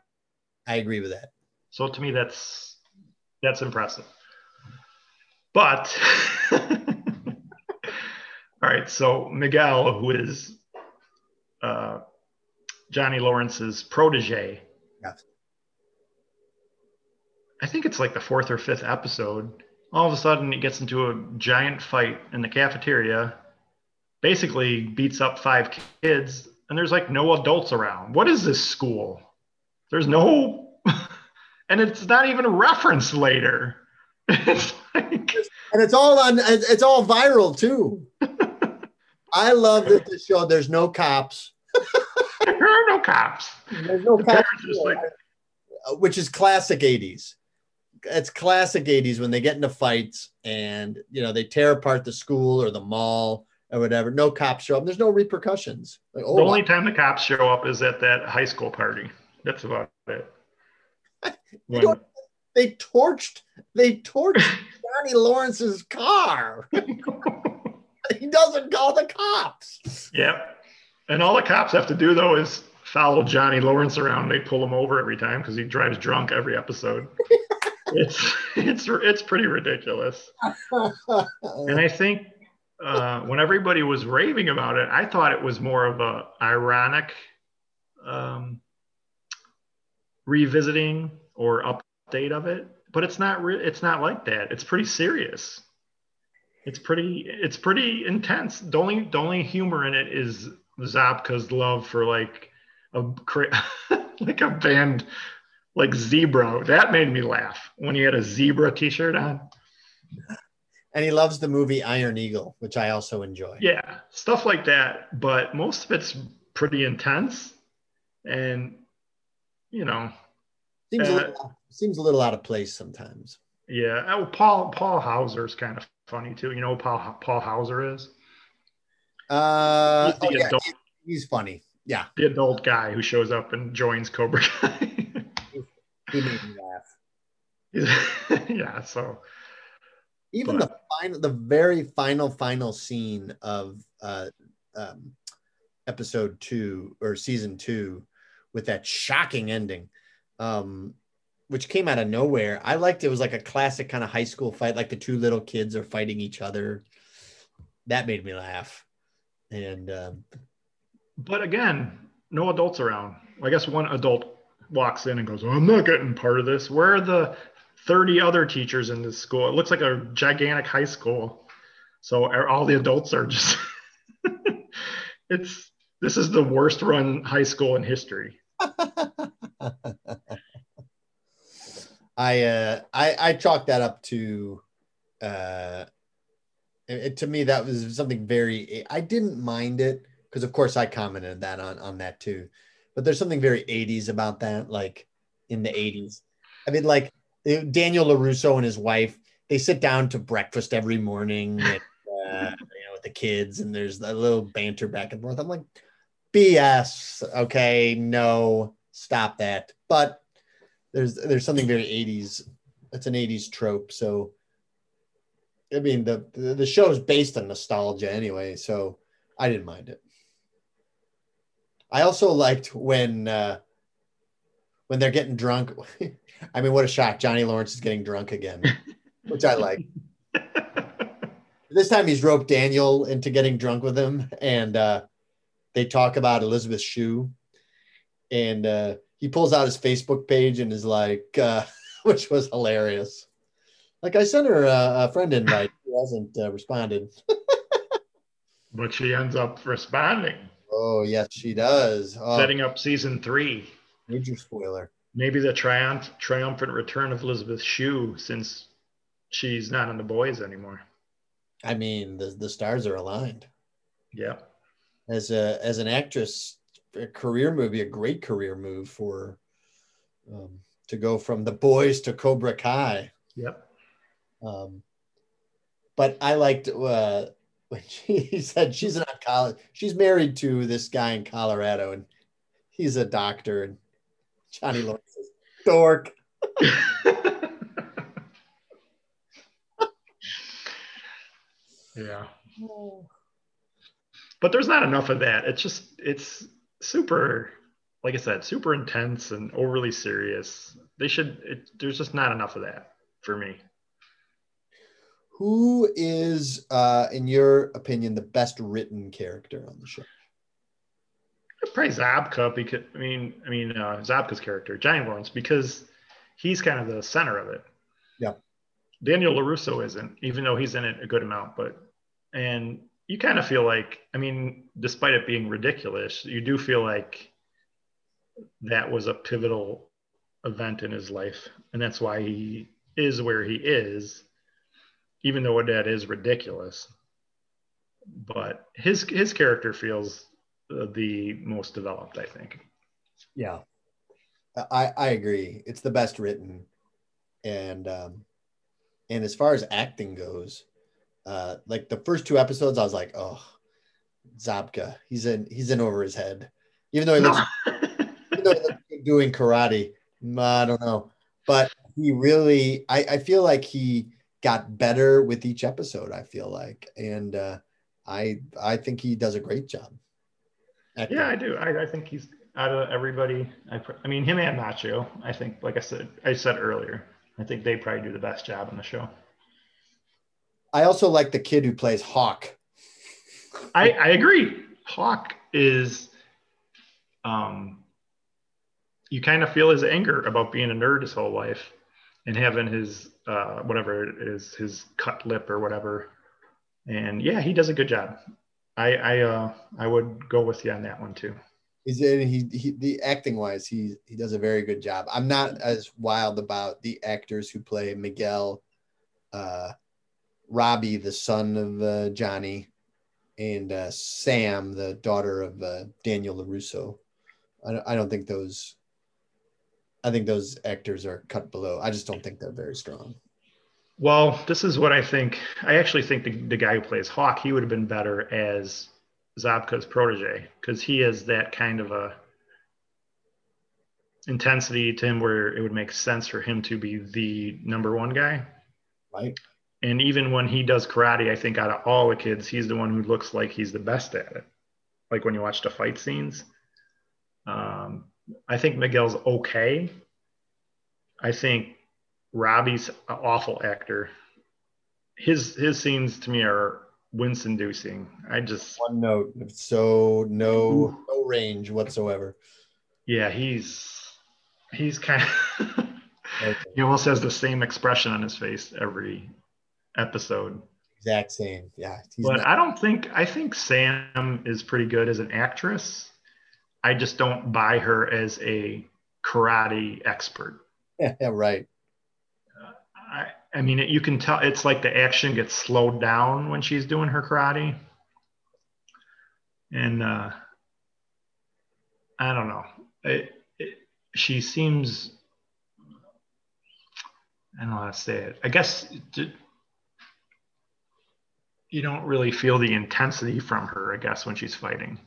I agree with that. So to me, that's that's impressive. But all right, so Miguel, who is uh, Johnny Lawrence's protege, yes. I think it's like the fourth or fifth episode. All of a sudden, it gets into a giant fight in the cafeteria, basically beats up five kids, and there's like no adults around. What is this school? There's no, and it's not even referenced later. It's like, and it's all on. It's all viral too. I love that the show. There's no cops. there are no cops. There's no cops. Like, which is classic 80s it's classic 80s when they get into fights and you know they tear apart the school or the mall or whatever. No cops show up. There's no repercussions. Like, oh, the only time the cops show up is at that high school party. That's about it. When... they torched they torched Johnny Lawrence's car. he doesn't call the cops. Yep. And all the cops have to do though is follow Johnny Lawrence around. They pull him over every time because he drives drunk every episode it's it's it's pretty ridiculous. and I think uh, when everybody was raving about it, I thought it was more of a ironic um, revisiting or update of it. But it's not re- it's not like that. It's pretty serious. It's pretty it's pretty intense. The only the only humor in it is Zabka's love for like a like a band like zebra. That made me laugh when he had a zebra T-shirt on. And he loves the movie Iron Eagle, which I also enjoy. Yeah, stuff like that. But most of it's pretty intense, and you know, Seems, a Uh, little, seems a little out of place sometimes. yeah. Oh, Paul Paul Hauser's kind of funny too. You know who Paul Paul Hauser is Uh, He's oh, yeah, adult- he's funny. Yeah, the adult guy who shows up and joins Cobra Kai. he made me laugh. Yeah, so Even the final, the very final, final scene of uh, um, episode two or season two, with that shocking ending, um, which came out of nowhere. I liked it. it was like a classic kind of high school fight, like the two little kids are fighting each other. That made me laugh, and um, but again, no adults around. I guess one adult walks in and goes, oh, I'm not getting part of this. Where are the 30 other teachers in this school? It looks like a gigantic high school. So all the adults are just it's this is the worst run high school in history. I uh I I chalk that up to uh it- to me that was something very I didn't mind it because of course I commented that on on that too. But there's something very 80s about that like in the 80s. I mean like eh, Daniel LaRusso and his wife they sit down to breakfast every morning and, uh, you know with the kids and there's a little banter back and forth. I'm like BS. Okay, no, stop that. But there's there's something very 80s. It's an 80s trope. So I mean the, the show is based on nostalgia anyway, so I didn't mind it. I also liked when uh when they're getting drunk. I mean, what a shock. Johnny Lawrence is getting drunk again, which I like. This time he's roped Daniel into getting drunk with him, and uh, they talk about Elizabeth Shue, and uh, he pulls out his Facebook page and is like, uh, which was hilarious. Like I sent her a, a friend invite, she hasn't uh, responded. but she ends up responding, Oh yes, she does. Oh, setting up season three. major spoiler. Maybe the triumph triumphant return of Elizabeth Shue since she's not in the boys anymore. I mean, the the stars are aligned. Yeah. As a as an actress, a career movie, a great career move for um, to go from the boys to Cobra Kai. Yep. Um, but I liked uh, when she said she's an oncologist. She's married to this guy in Colorado, and he's a doctor. And Johnny Lawrence says, "Dork." yeah. But there's not enough of that. It's just it's super like I said, super intense and overly serious. They should it, there's just not enough of that for me. Who is, uh, in your opinion, the best written character on the show? Probably Zabka because I mean I mean uh, Zabka's character, Johnny Lawrence, because he's kind of the center of it. Yeah. Daniel LaRusso isn't, even though he's in it a good amount, but and you kind of feel like, I mean, despite it being ridiculous, you do feel like that was a pivotal event in his life. And that's why he is where he is, even though that is ridiculous. But his his character feels the most developed, I think. Yeah, I I agree. It's the best written, and um, and as far as acting goes, uh, like the first two episodes, I was like, oh, Zabka, he's in he's in over his head, even though he looks even though he looks doing karate. I don't know, but he really, I I feel like he got better with each episode. I feel like, and uh, I I think he does a great job. Yeah, I do. I, I think he's out of everybody. I, I mean, him and Macchio. I think, like I said, I said earlier, I think they probably do the best job on the show. I also like the kid who plays Hawk. I, I agree. Hawk is, um, you kind of feel his anger about being a nerd his whole life and having his, uh, whatever it is, his cut lip or whatever. And yeah, he does a good job. I, I, uh, I would go with you on that one too. He's he, he the acting wise, he he does a very good job. I'm not as wild about the actors who play Miguel, uh, Robbie, the son of uh, Johnny, and uh, Sam, the daughter of uh, Daniel Larusso. I don't, I don't think those. I think those actors are cut below. I just don't think they're very strong. Well, this is what I think. I actually think the, the guy who plays Hawk, he would have been better as Zabka's protege because he has that kind of a intensity to him where it would make sense for him to be the number one guy. Right. And even when he does karate, I think out of all the kids, he's the one who looks like he's the best at it. Like when you watch the fight scenes. Um, I think Miguel's okay. I think Robbie's an awful actor. His his scenes to me are wince inducing. I just one note, so no no range whatsoever. Yeah, he's he's kind of okay. he almost has the same expression on his face every episode. Exact same, yeah. But not- I don't think I think Sam is pretty good as an actress. I just don't buy her as a karate expert. Yeah, right. Uh, I I mean, you can tell it's like the action gets slowed down when she's doing her karate, and uh, I don't know. It, it, she seems I don't know how to say it. I guess you don't really feel the intensity from her, I guess, when she's fighting.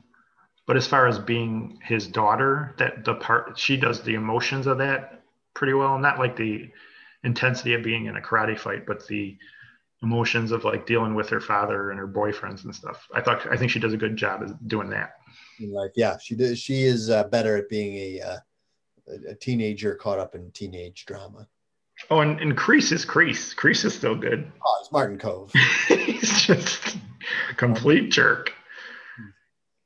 But as far as being his daughter, that the part she does the emotions of that pretty well, not like the intensity of being in a karate fight, but the emotions of like dealing with her father and her boyfriends and stuff. I thought I think she does a good job of doing that. Like yeah, she does. She is uh, better at being a uh, a teenager caught up in teenage drama. Oh, and, and Kreese is Kreese. Kreese is still good. Oh, it's Martin Kove. He's just a complete jerk.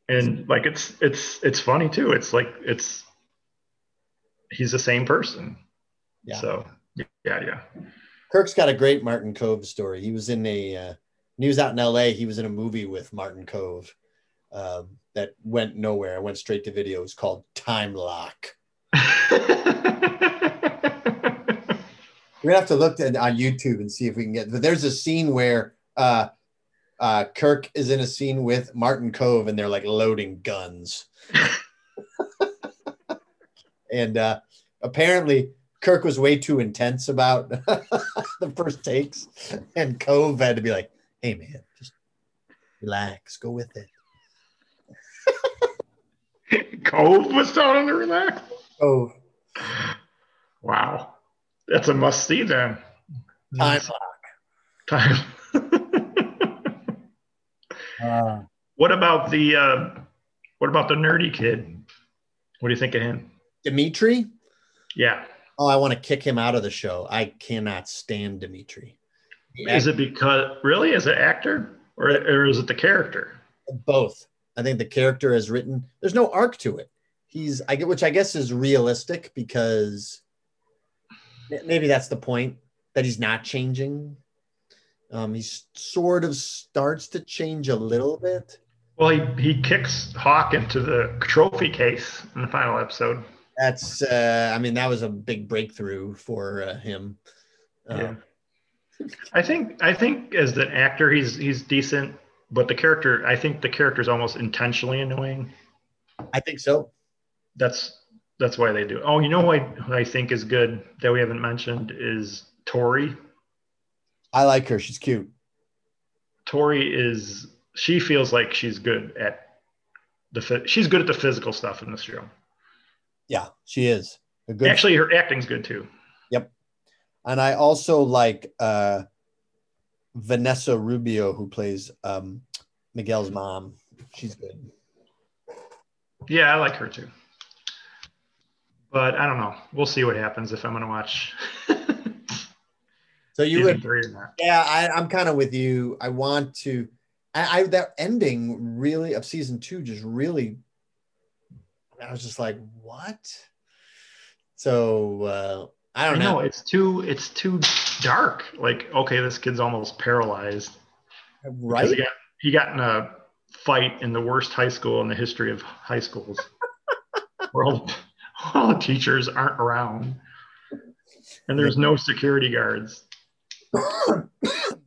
And like it's it's it's funny too. It's like it's he's the same person. Yeah. So yeah, yeah. Kirk's got a great Martin Kove story. He was in a uh, he was out in LA, he was in a movie with Martin Kove um, that went nowhere. I went straight to video. It was called Time Lock. We're gonna have to look at, on YouTube and see if we can get. But there's a scene where uh, uh, Kirk is in a scene with Martin Kove, and they're like loading guns. and uh, apparently, Kirk was way too intense about the first takes, and Kove had to be like, "Hey, man, just relax, go with it." Kove was telling him to relax. Kove. Wow. That's a must see then. Time Time. Uh, what about the uh, what about the nerdy kid? What do you think of him? Dimitri? Yeah. Oh, I want to kick him out of the show. I cannot stand Dimitri. Is it because really as an actor or, or is it the character? Both. I think the character is written. There's no arc to it. He's I get which I guess is realistic because maybe that's the point that he's not changing. Um, he sort of starts to change a little bit. Well, he, he kicks Hawk into the trophy case in the final episode. That's, uh, I mean, that was a big breakthrough for uh, him. Um, yeah. I think, I think as the actor, he's he's decent, but the character, I think the character is almost intentionally annoying. I think so. That's that's why they do. Oh, you know what I think is good that we haven't mentioned is Tori. I like her. She's cute. Tori is she feels like she's good at the she's good at the physical stuff in this show. Yeah, she is. Good Actually, her acting's good too. Yep. And I also like uh, Vanessa Rubio, who plays um, Miguel's mom. She's good. Yeah, I like her too. But I don't know. We'll see what happens if I'm going to watch. so you would, yeah, I, I'm kind of with you. I want to. I, I that ending really of season two just really. I was just like, what? So uh, I don't I know. know. It's too. It's too dark. Like, okay, this kid's almost paralyzed. Right. He got, he got in a fight in the worst high school in the history of high schools. World all the teachers aren't around and there's no security guards.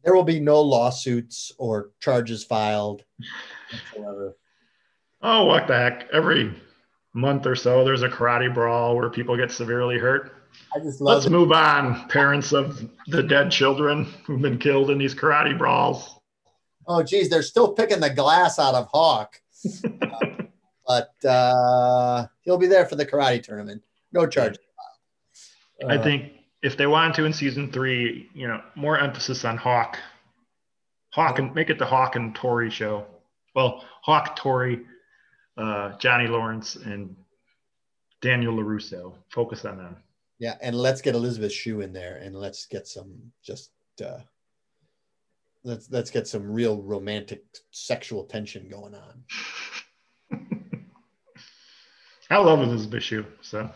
There will be no lawsuits or charges filed whatsoever. Oh, what the heck! Every month or so, there's a karate brawl where people get severely hurt. I just love Let's it. move on. Parents of the dead children who've been killed in these karate brawls. Oh, geez, they're still picking the glass out of Hawk. but uh, he'll be there for the karate tournament. No charges. filed. I Uh, think if they wanted to in season three, you know, more emphasis on Hawk. Hawk and make it the Hawk and Tory show. Well, Hawk, Tory, uh, Johnny Lawrence, and Daniel LaRusso. Focus on them. Yeah, and let's get Elizabeth Shue in there, and let's get some just uh, let's let's get some real romantic sexual tension going on. I love Elizabeth Shue, so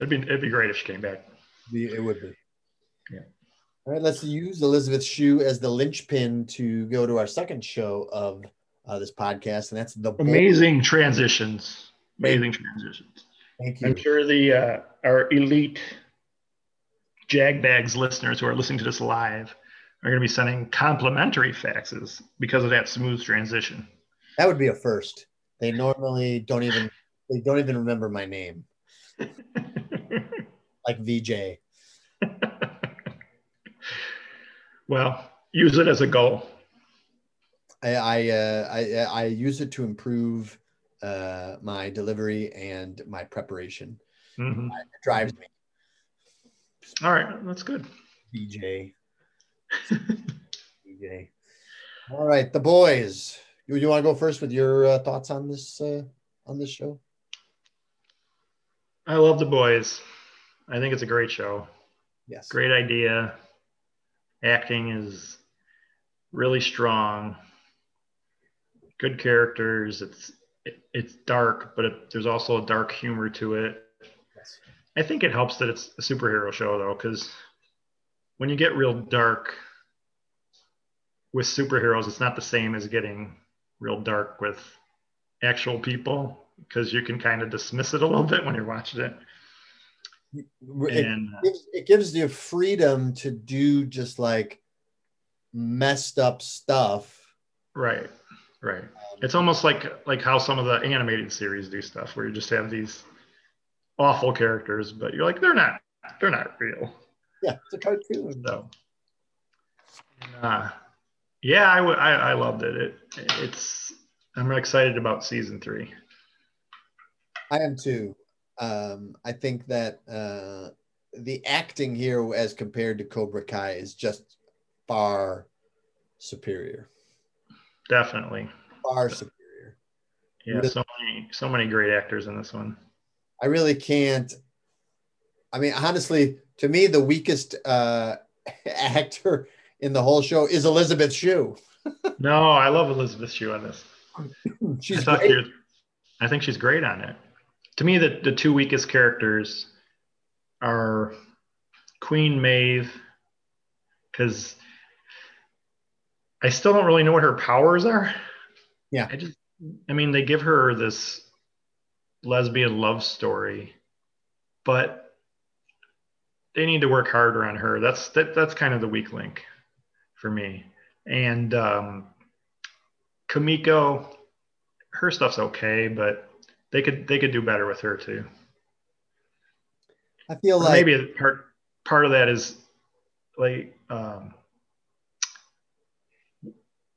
it'd be it'd be great if she came back. The- It would be. Yeah. All right, let's use Elizabeth Shue as the linchpin to go to our second show of uh, this podcast, and that's the Amazing transitions. Amazing transitions. Thank you. I'm sure the uh, our elite Jagbags listeners who are listening to this live are going to be sending complimentary faxes because of that smooth transition. That would be a first. They normally don't even they don't even remember my name, like VJ. well, use it as a goal. I I, uh, I I use it to improve uh, my delivery and my preparation. Mhm. It drives me, All right, that's good. VJ. VJ. All right, the boys. You, you want to go first with your uh, thoughts on this uh, on this show? I love the boys. I think it's a great show. Yes. Great idea. Acting is really strong. Good characters. It's it, it's dark, but it, there's also a dark humor to it. Yes. I think it helps that it's a superhero show though, because when you get real dark with superheroes, it's not the same as getting real dark with actual people because you can kind of dismiss it a little bit when you're watching it. It, And gives, it gives you freedom to do just like messed up stuff. right, right. It's almost like like how some of the animated series do stuff, where you just have these awful characters, but you're like they're not they're not real. Yeah, it's a cartoon. So, uh, yeah, I would I, I loved it. It it's I'm excited about season three. I am too. Um, I think that uh, the acting here, as compared to Cobra Kai, is just far superior. Definitely, Far superior. yeah. Really- So many so many great actors in this one. I really can't. I mean, honestly, to me, the weakest uh, actor in the whole show is Elizabeth Shue. No, I love Elizabeth Shue on this. She's thought great. was- I think she's great on it. To me, the, the two weakest characters are Queen Maeve, because I still don't really know what her powers are. Yeah. I just, I mean, they give her this lesbian love story, but they need to work harder on her. That's that, that's kind of the weak link for me. And um, Kimiko, her stuff's okay, but they could they could do better with her too. I feel Or like maybe part part of that is like um,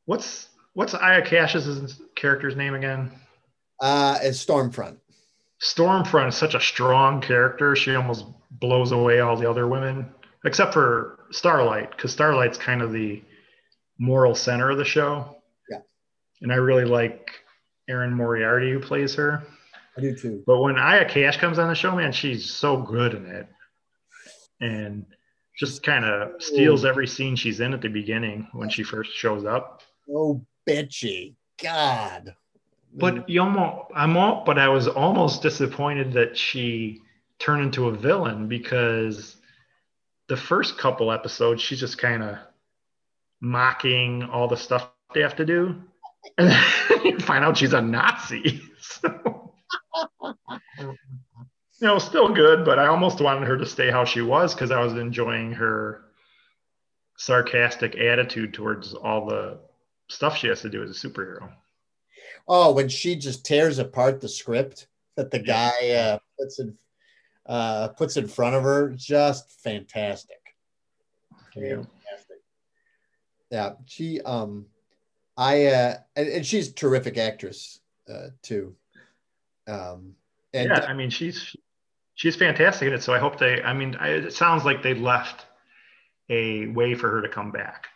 what's what's Aya Cash's character's name again? uh, as Stormfront. Stormfront is such a strong character. She almost blows away all the other women, except for Starlight, because Starlight's kind of the moral center of the show. Yeah. And I really like Erin Moriarty who plays her. I do too. But when Aya Cash comes on the show, man, she's so good in it. And just kind of steals oh. every scene she's in at the beginning when she first shows up. Oh, bitchy. God. But you almost, I'm all, but I was almost disappointed that she turned into a villain because the first couple episodes she's just kind of mocking all the stuff they have to do, and then you find out she's a Nazi. So, you know, still good, but I almost wanted her to stay how she was because I was enjoying her sarcastic attitude towards all the stuff she has to do as a superhero. Oh, when she just tears apart the script that the guy uh, puts in uh, puts in front of her, just fantastic. Yeah. Fantastic. Yeah, she um, I uh, and, and she's a terrific actress uh, too. Um, and yeah, I mean she's she's fantastic in it. So I hope they. I mean, I, it sounds like they left a way for her to come back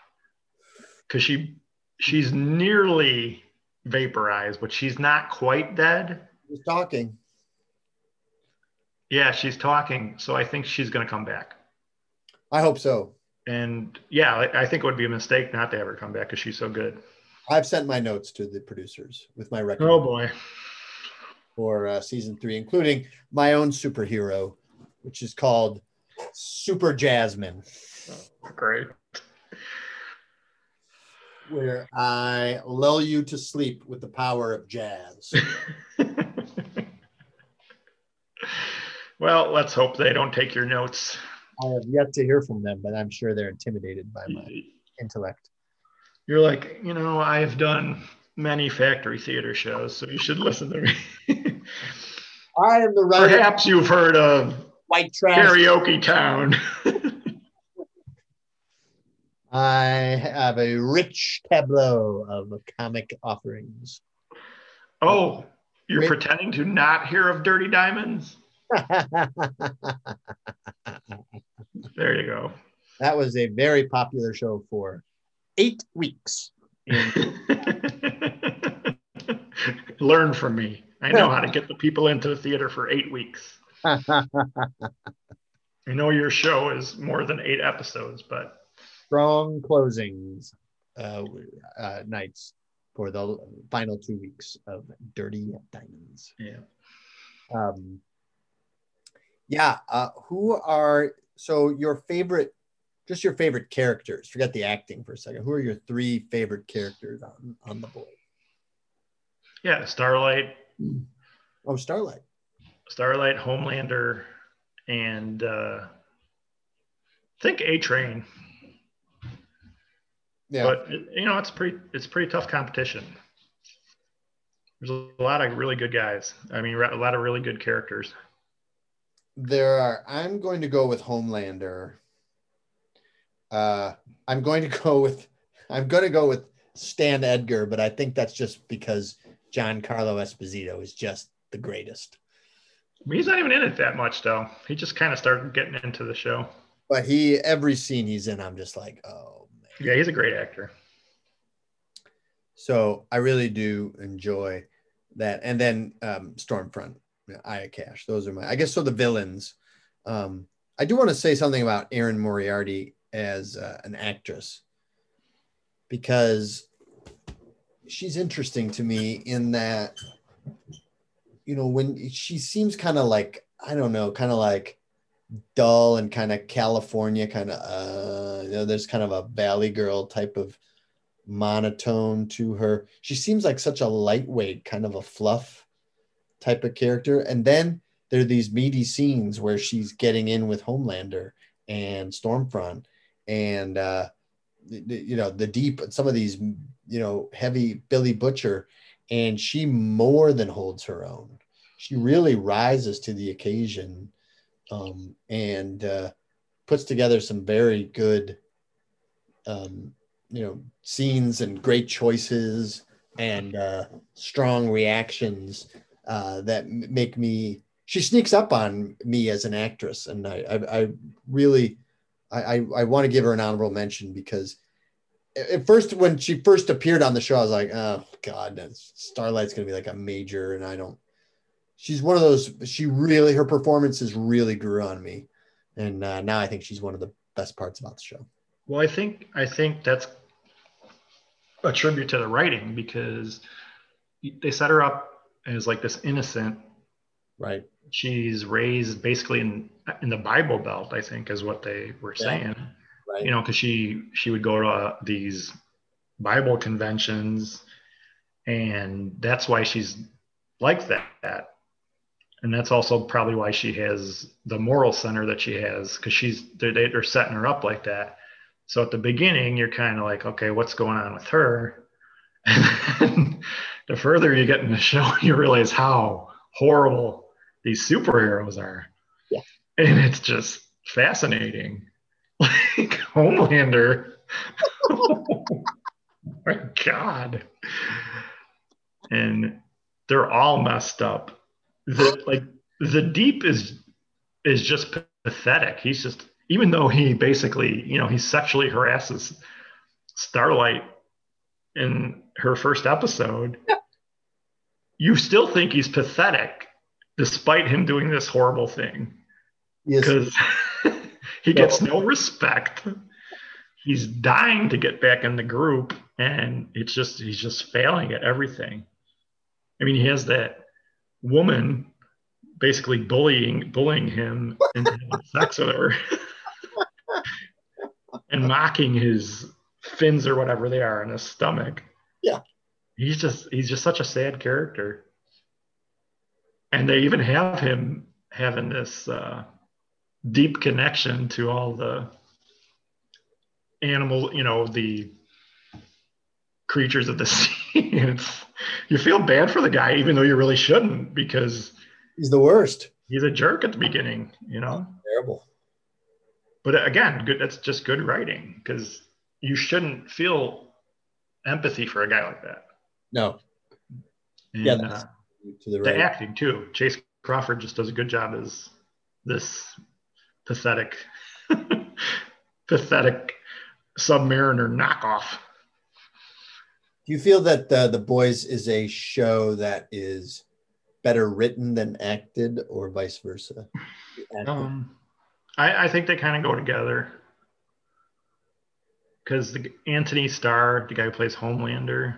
because she she's nearly vaporized, but she's not quite dead. she's talking. Yeah, she's talking, so I think she's going to come back. I hope so. And yeah, I, I think it would be a mistake not to have her come back because she's so good. I've sent my notes to the producers with my record. Oh boy. For uh, season three, including my own superhero, which is called Super Jazzman, Great. where I lull you to sleep with the power of jazz. well, let's hope they don't take your notes. I have yet to hear from them, but I'm sure they're intimidated by my intellect. You're like, you know, I've done many factory theater shows, so you should listen to me. I am the writer. Perhaps you've heard of White trash. Karaoke Town. I have a rich tableau of comic offerings. oh, you're Wait. pretending to not hear of Dirty Diamonds? There you go. that was a very popular show for eight weeks. Learn from me. I know how to get the people into the theater for eight weeks. I know your show is more than eight episodes, but Strong closings uh, uh, nights for the final two weeks of Dirty Diamonds. yeah. Um, yeah. Uh, who are so your favorite? Just your favorite characters. Forget the acting for a second. Who are your three favorite characters on on the board? Yeah, Starlight, Oh, Starlight. Starlight, Homelander, and uh, I think A Train. Yeah. But you know, it's pretty it's pretty tough competition. There's a lot of really good guys. I mean, a lot of really good characters. There are. I'm going to go with Homelander. Uh, I'm going to go with. I'm going to go with Stan Edgar, but I think that's just because Giancarlo Esposito is just the greatest. He's not even in it that much, though. He just kind of started getting into the show. But he, every scene he's in, I'm just like, oh man. Yeah, he's a great actor. So I really do enjoy that. And then um, Stormfront, Aya Cash. Those are my, I guess, so the villains. Um, I do want to say something about Erin Moriarty as uh, an actress because she's interesting to me in that, you know, when she seems kind of like, I don't know, kind of like dull and kind of California, kind of, uh, you know, there's kind of a Valley Girl type of monotone to her. She seems like such a lightweight, kind of a fluff type of character. And then there are these meaty scenes where she's getting in with Homelander and Stormfront and uh you know the deep some of these you know heavy Billy Butcher and she more than holds her own. She really rises to the occasion um and uh puts together some very good um you know scenes and great choices and uh, strong reactions uh, that make me she sneaks up on me as an actress and i i, I really i i, I want to give her an honorable mention because at first when she first appeared on the show i was like oh god starlight's gonna be like a major and i don't she's one of those she really her performances really grew on me and uh, now i think she's one of the best parts about the show Well, I think I think that's a tribute to the writing because they set her up as like this innocent. right She's raised basically in in the Bible Belt, I think, is what they were Yeah. saying. Right You know, because she she would go to uh, these Bible conventions, and that's why she's like that. And that's also probably why she has the moral center that she has, because she's they're, they're setting her up like that So at the beginning, you're kind of like, okay, what's going on with her? And then the further you get in the show, you realize how horrible these superheroes are. Yeah. And it's just fascinating. Homelander. oh my God. And they're all messed up. The like the deep is is just pathetic. He's just even though he basically, you know, he sexually harasses Starlight in her first episode, you still think he's pathetic despite him doing this horrible thing. Yes. Because he gets no respect. He's dying to get back in the group, and it's just he's just failing at everything. I mean, he has that woman basically bullying bullying him into having sex with her and mocking his fins or whatever they are in his stomach. Yeah. He's just he's just such a sad character. And they even have him having this uh, deep connection to all the animals, you know, the creatures of the sea. it's you feel bad for the guy, even though you really shouldn't, because He's the worst. he's a jerk at the beginning, you know. Terrible. But again, good. That's just good writing because you shouldn't feel empathy for a guy like that. No. And, Yeah, uh, To the the acting too. Chace Crawford just does a good job as this pathetic, pathetic submariner knockoff. Do you feel that uh, The Boys is a show that is better written than acted, or vice versa? Um, I, I think they kind of go together because the Anthony Starr, the guy who plays Homelander,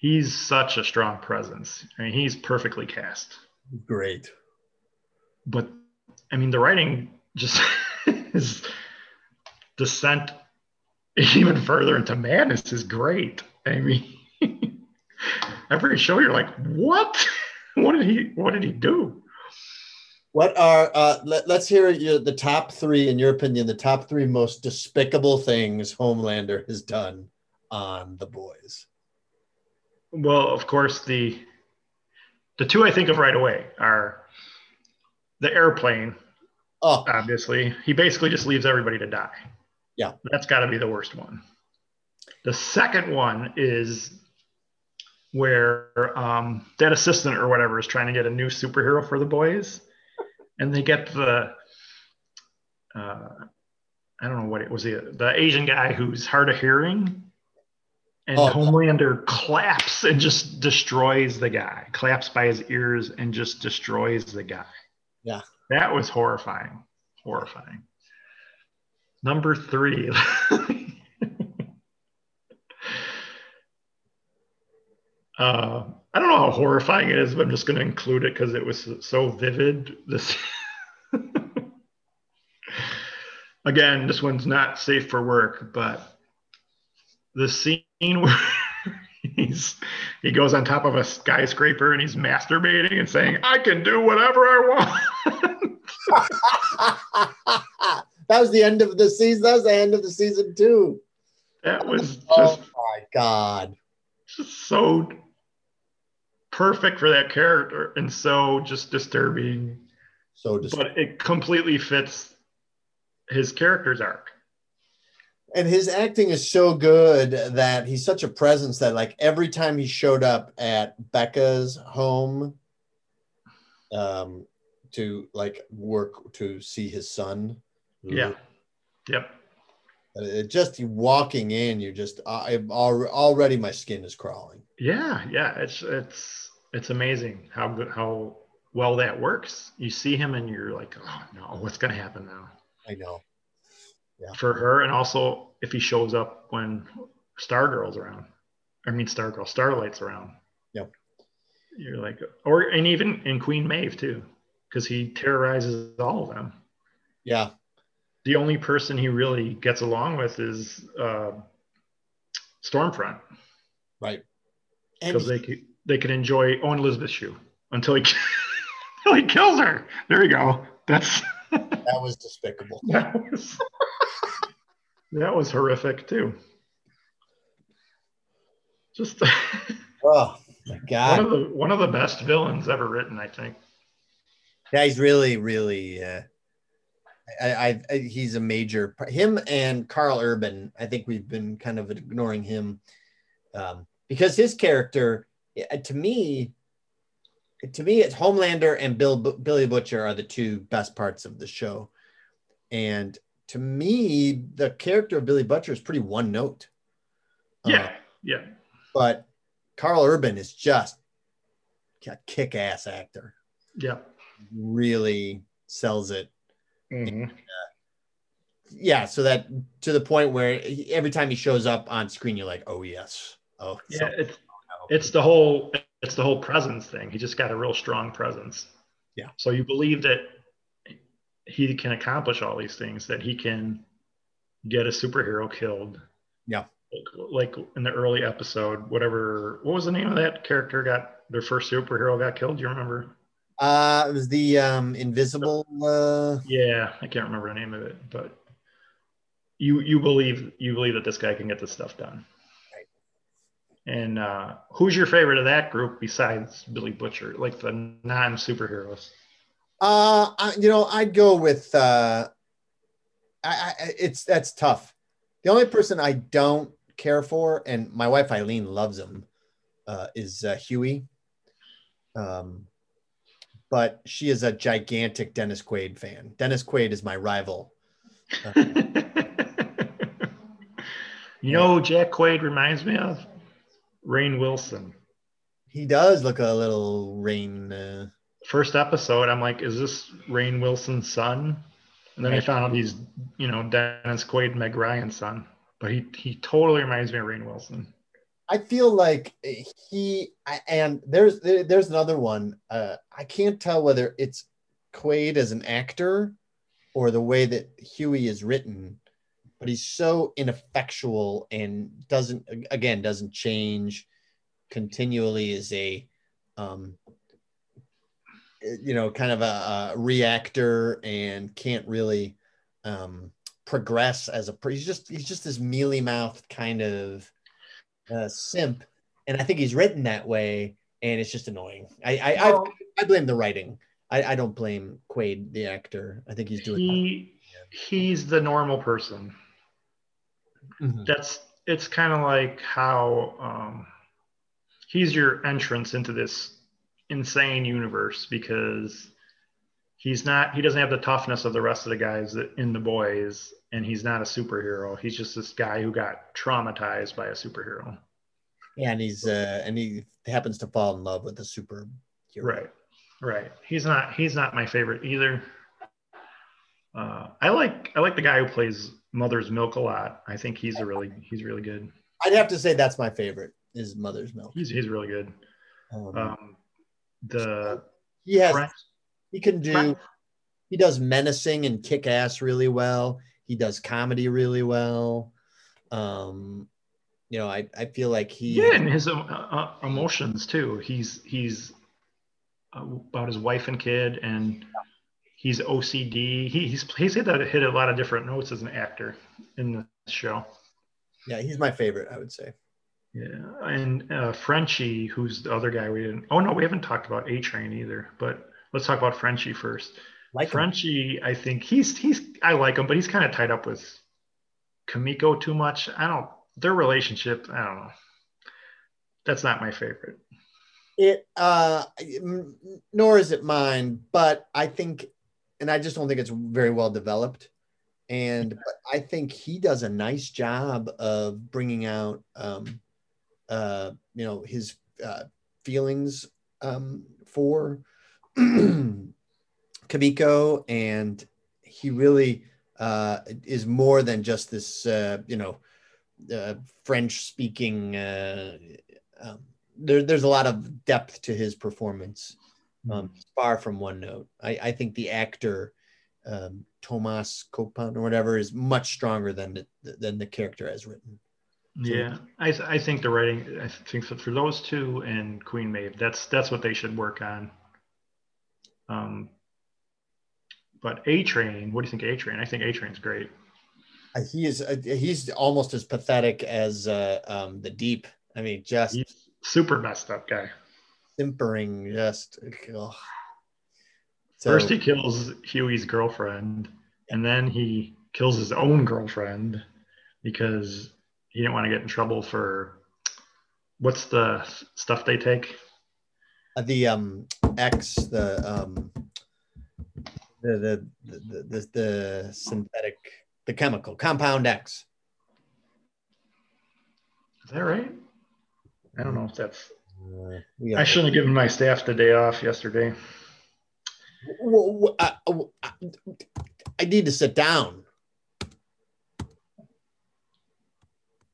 he's such a strong presence. I mean, he's perfectly cast. Great. But I mean, the writing just his descent even further into madness is great. I mean, every show you're like, what? What did he? What did he do? What are uh, let, us hear your, the top three, in your opinion, the top three most despicable things Homelander has done on The Boys. Well, of course, the the two I think of right away are the airplane. Oh, Obviously, he basically just leaves everybody to die. Yeah. that's got to be the worst one. The second one is where um, that assistant or whatever is trying to get a new superhero for the boys, and they get the uh, I don't know what it was the the Asian guy who's hard of hearing, and Oh. Homelander claps and just destroys the guy, claps by his ears and just destroys the guy. Yeah. that was horrifying, horrifying. Number three. Uh, I don't know how horrifying it is, but I'm just going to include it because it was so vivid. This again, this one's not safe for work, but the scene where he's he goes on top of a skyscraper and he's masturbating and saying, "I can do whatever I want." that was the end of the season. That was the end of the season too. that was oh just Oh my god. just so perfect for that character and so just disturbing. So dis- but it completely fits his character's arc. And his acting is so good that he's such a presence that like every time he showed up at Becca's home um to like work to see his son. Yeah. Yep. It just walking in, you just I al- already my skin is crawling. Yeah, yeah. It's it's it's amazing how good how well that works. You see him and you're like, oh no, what's gonna happen now? I know. For her, and also if he shows up when Stargirl's around. I mean Stargirl, Starlight's around. Yep. You're like or and even in Queen Maeve too, because he terrorizes all of them. Yeah. the only person he really gets along with is uh, Stormfront Right. Because they could, they can enjoy Owen Elizabeth Shue until he until he kills her. There you go. That's that was despicable. that was That was horrific too. Just oh my god, one of the one of the best villains ever written, I think. Yeah, he's really, really. Uh, I, I, he's a major. Him and Karl Urban. I think we've been kind of ignoring him um, because his character, to me, to me, it's Homelander and Bill Billy Butcher are the two best parts of the show, and to me, the character of Billy Butcher is pretty one note. Yeah, uh, yeah. But Karl Urban is just a kick ass actor. Yeah, really sells it. Mm-hmm. And, uh, yeah, so that to the point where he, every time he shows up on screen, you're like, oh yes, oh yeah. It's it's the whole it's the whole presence thing. He just got a real strong presence. Yeah. So you believe that he can accomplish all these things, that he can get a superhero killed. Yeah. Like, like in the early episode, whatever. What was the name of that character? Got their first superhero got killed. Do you remember? Uh, it was the um, Invisible. Uh... Yeah, I can't remember the name of it, but you you believe you believe that this guy can get this stuff done. Right. And uh, who's your favorite of that group besides Billy Butcher, like the non superheroes? Uh, I, you know, I'd go with. Uh, I, I, it's that's tough. The only person I don't care for, and my wife Eileen loves him, uh, is uh, Hughie. Um, but she is a gigantic Dennis Quaid fan. Dennis Quaid is my rival. Uh, you know, Jack Quaid reminds me of Rainn Wilson. He does look a little Rainn. Uh... First episode, I'm like, is this Rainn Wilson's son? And then. I found out he's, you know, Dennis Quaid, Meg Ryan's son. But he he totally reminds me of Rainn Wilson. I feel like he and there's there's another one. Uh, I can't tell whether it's Quaid as an actor or the way that Hughie is written, but he's so ineffectual and doesn't again doesn't change continually as a um, you know kind of a, a reactor and can't really um, progress as a he's just he's just this mealy mouthed kind of uh, simp, and I think he's written that way, and it's just annoying. I I, I, I blame the writing. I, I don't blame Quaid the actor. I think he's doing. He he's the normal person. Mm-hmm. That's it's kind of like how um, he's your entrance into this insane universe because he's not he doesn't have the toughness of the rest of the guys in the boys and he's not a superhero. He's just this guy who got traumatized by a superhero. Yeah and he's uh and he happens to fall in love with a superhero. Right right. He's not he's not my favorite either. Uh i like i like the guy who plays mother's milk a lot. I think he's a really he's really good. I'd have to say that's my favorite is mother's milk. He's, he's really good. Um, um the he has French, he can do. He does menacing and kick ass really well. He does comedy really well. Um, you know, I, I feel like he yeah, and his uh, uh, emotions too. He's he's about his wife and kid, and he's OCD. He, he's he's hit that hit a lot of different notes as an actor in the show. Yeah, he's my favorite. I would say. Yeah, and uh, Frenchie, who's the other guy we didn't. Oh no, we haven't talked about A Train either. But let's talk about Frenchie first. Like Frenchie, him. I think he's he's I like him, but he's kind of tied up with Kimiko too much. I don't their relationship. I don't know. That's not my favorite. It uh, nor is it mine, but I think, and I just don't think it's very well developed. And but I think he does a nice job of bringing out, um, uh, you know, his uh, feelings um, for Kimiko, and he really uh, is more than just this, uh, you know, uh, French speaking. Uh, um, there, there's a lot of depth to his performance. Um, mm-hmm. far from one note. I, I think the actor um, Thomas Copan or whatever is much stronger than the, than the character as written. So, yeah, I, th- I think the writing. I think that for those two and Queen Maeve, that's that's what they should work on. Um, but A Train, what do you think A Train? I think A Train's great. Uh, he is. Uh, he's almost as pathetic as uh, um, the Deep. I mean, just He's super messed up guy. simpering. Just ugh. So, First, he kills Hughie's girlfriend, and then he kills his own girlfriend because he didn't want to get in trouble for what's the stuff they take? uh, the um X the um the the the the, the, the synthetic the chemical compound X. Is that right? I don't know if that's. Uh, we I shouldn't have given my staff the day off yesterday. I need to sit down.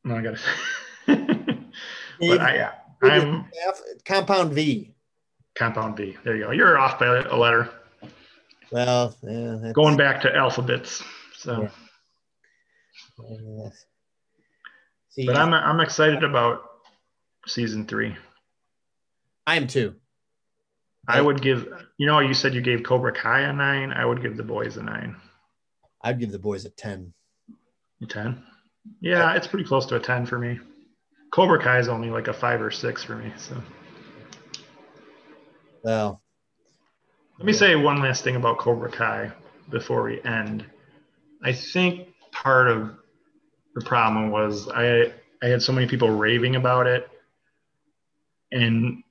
No, I got to. but I, yeah, I'm compound V. compound V. There you go. You're off by a letter. Well, yeah, that's, Going back to alphabets. So, Yeah. See, but I'm I'm excited about season three. I am too. I would give. You know, you said you gave Cobra Kai a nine. I would give the boys a nine. I'd give the boys a ten. A ten. Yeah, it's pretty close to a ten for me. Cobra Kai is only like a five or six for me. So Well, let me say one last thing about Cobra Kai before we end. I think part of the problem was I I had so many people raving about it, and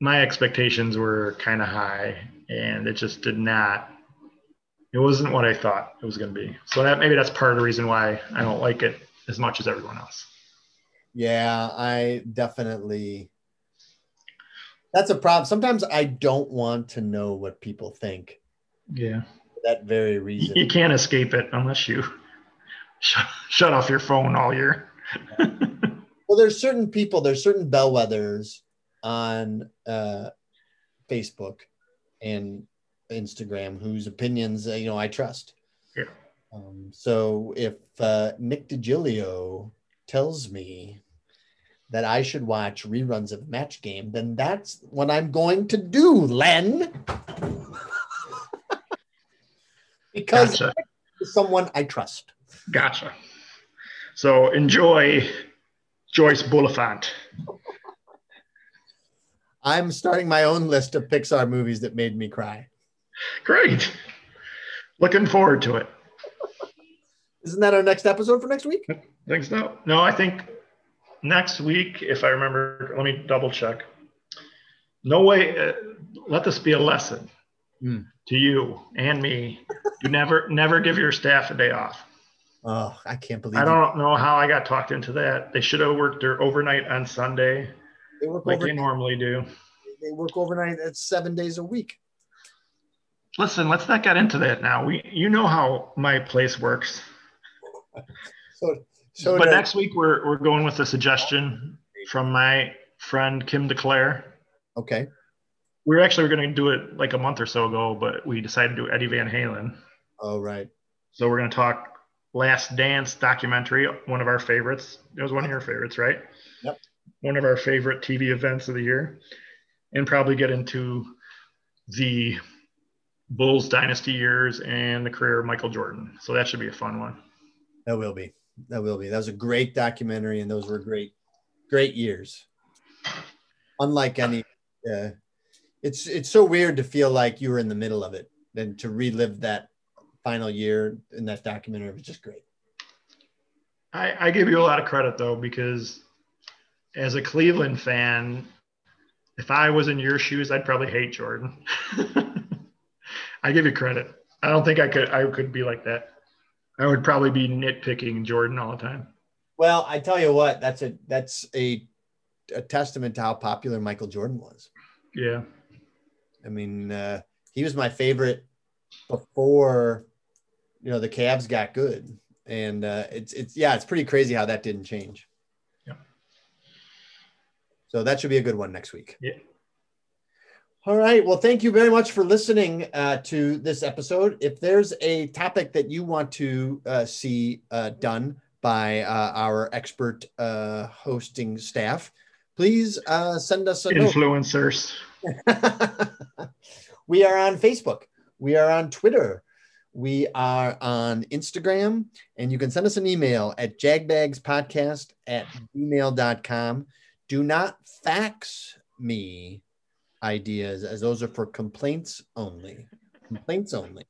my expectations were kind of high, and it just did not. It wasn't what I thought it was going to be. So that maybe that's part of the reason why I don't like it as much as everyone else. yeah, I definitely. That's a problem. Sometimes I don't want to know what people think. Yeah, For that very reason. you can't escape it unless you shut, shut off your phone all year. Well, there's certain people, there's certain bellwethers on uh, Facebook and Instagram whose opinions, uh, you know, I trust. Yeah. Um, so if uh, Nick DiGilio tells me that I should watch reruns of Match Game, then that's what I'm going to do, Len. because Gotcha. someone I trust. Gotcha. So enjoy Joyce Bulifant. I'm starting my own list of Pixar movies that made me cry. Great. Looking forward to it. Isn't that our next episode for next week? Thanks. No, no, I think next week, if I remember, let me double check. No way. Uh, let this be a lesson Hmm. to you and me. You never, never give your staff a day off. Oh, I can't believe I don't know how I got talked into that. They should have worked their overnight on Sunday, They work like over, they normally do. they work overnight at seven days a week. Listen, let's not get into that now. We, you know how my place works. So, so but next week we're we're going with a suggestion from my friend Kim DeClaire. okay, We were actually going to do it like a month or so ago, but we decided to do Eddie Van Halen. all right. So we're going to talk Last Dance documentary, one of our favorites. It was one of your favorites, right? Yep. One of our favorite TV events of the year, and probably get into the Bulls dynasty years and the career of Michael Jordan. So that should be a fun one. That will be. That will be. That was a great documentary, and those were great, great years. Unlike any, uh, it's it's so weird to feel like you were in the middle of it, and to relive that final year in that documentary was just great. I, I give you a lot of credit though, because as a Cleveland fan, if I was in your shoes, I'd probably hate Jordan. I give you credit. I don't think I could I could be like that. I would probably be nitpicking Jordan all the time. Well, I tell you what, that's a that's a, a testament to how popular Michael Jordan was. Yeah. I mean, uh, he was my favorite before, you know, the Cavs got good, and uh, it's it's yeah, it's pretty crazy how that didn't change. Yeah. So that should be a good one next week. Yeah. All right. Well, thank you very much for listening uh, to this episode. If there's a topic that you want to uh, see uh, done by uh, our expert uh, hosting staff, please uh, send us a. Influencers. we are on Facebook. We are on Twitter. We are on Instagram, and you can send us an email at jagbagspodcast at gmail.com. Do not fax me ideas, as those are for complaints only. Complaints only.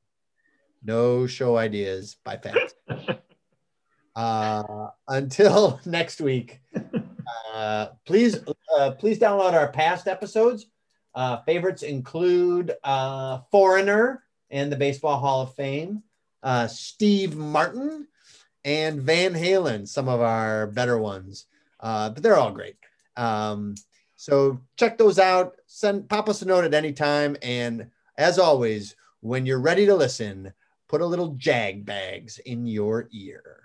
No show ideas by fax. Uh, until next week, uh, please uh, please download our past episodes. Uh, favorites include uh, Foreigner and the Baseball Hall of Fame, uh, Steve Martin, and Van Halen. Some of our better ones, uh, but they're all great. Um, so check those out. Send pop us a note at any time. And as always, when you're ready to listen, put a little jag bags in your ear.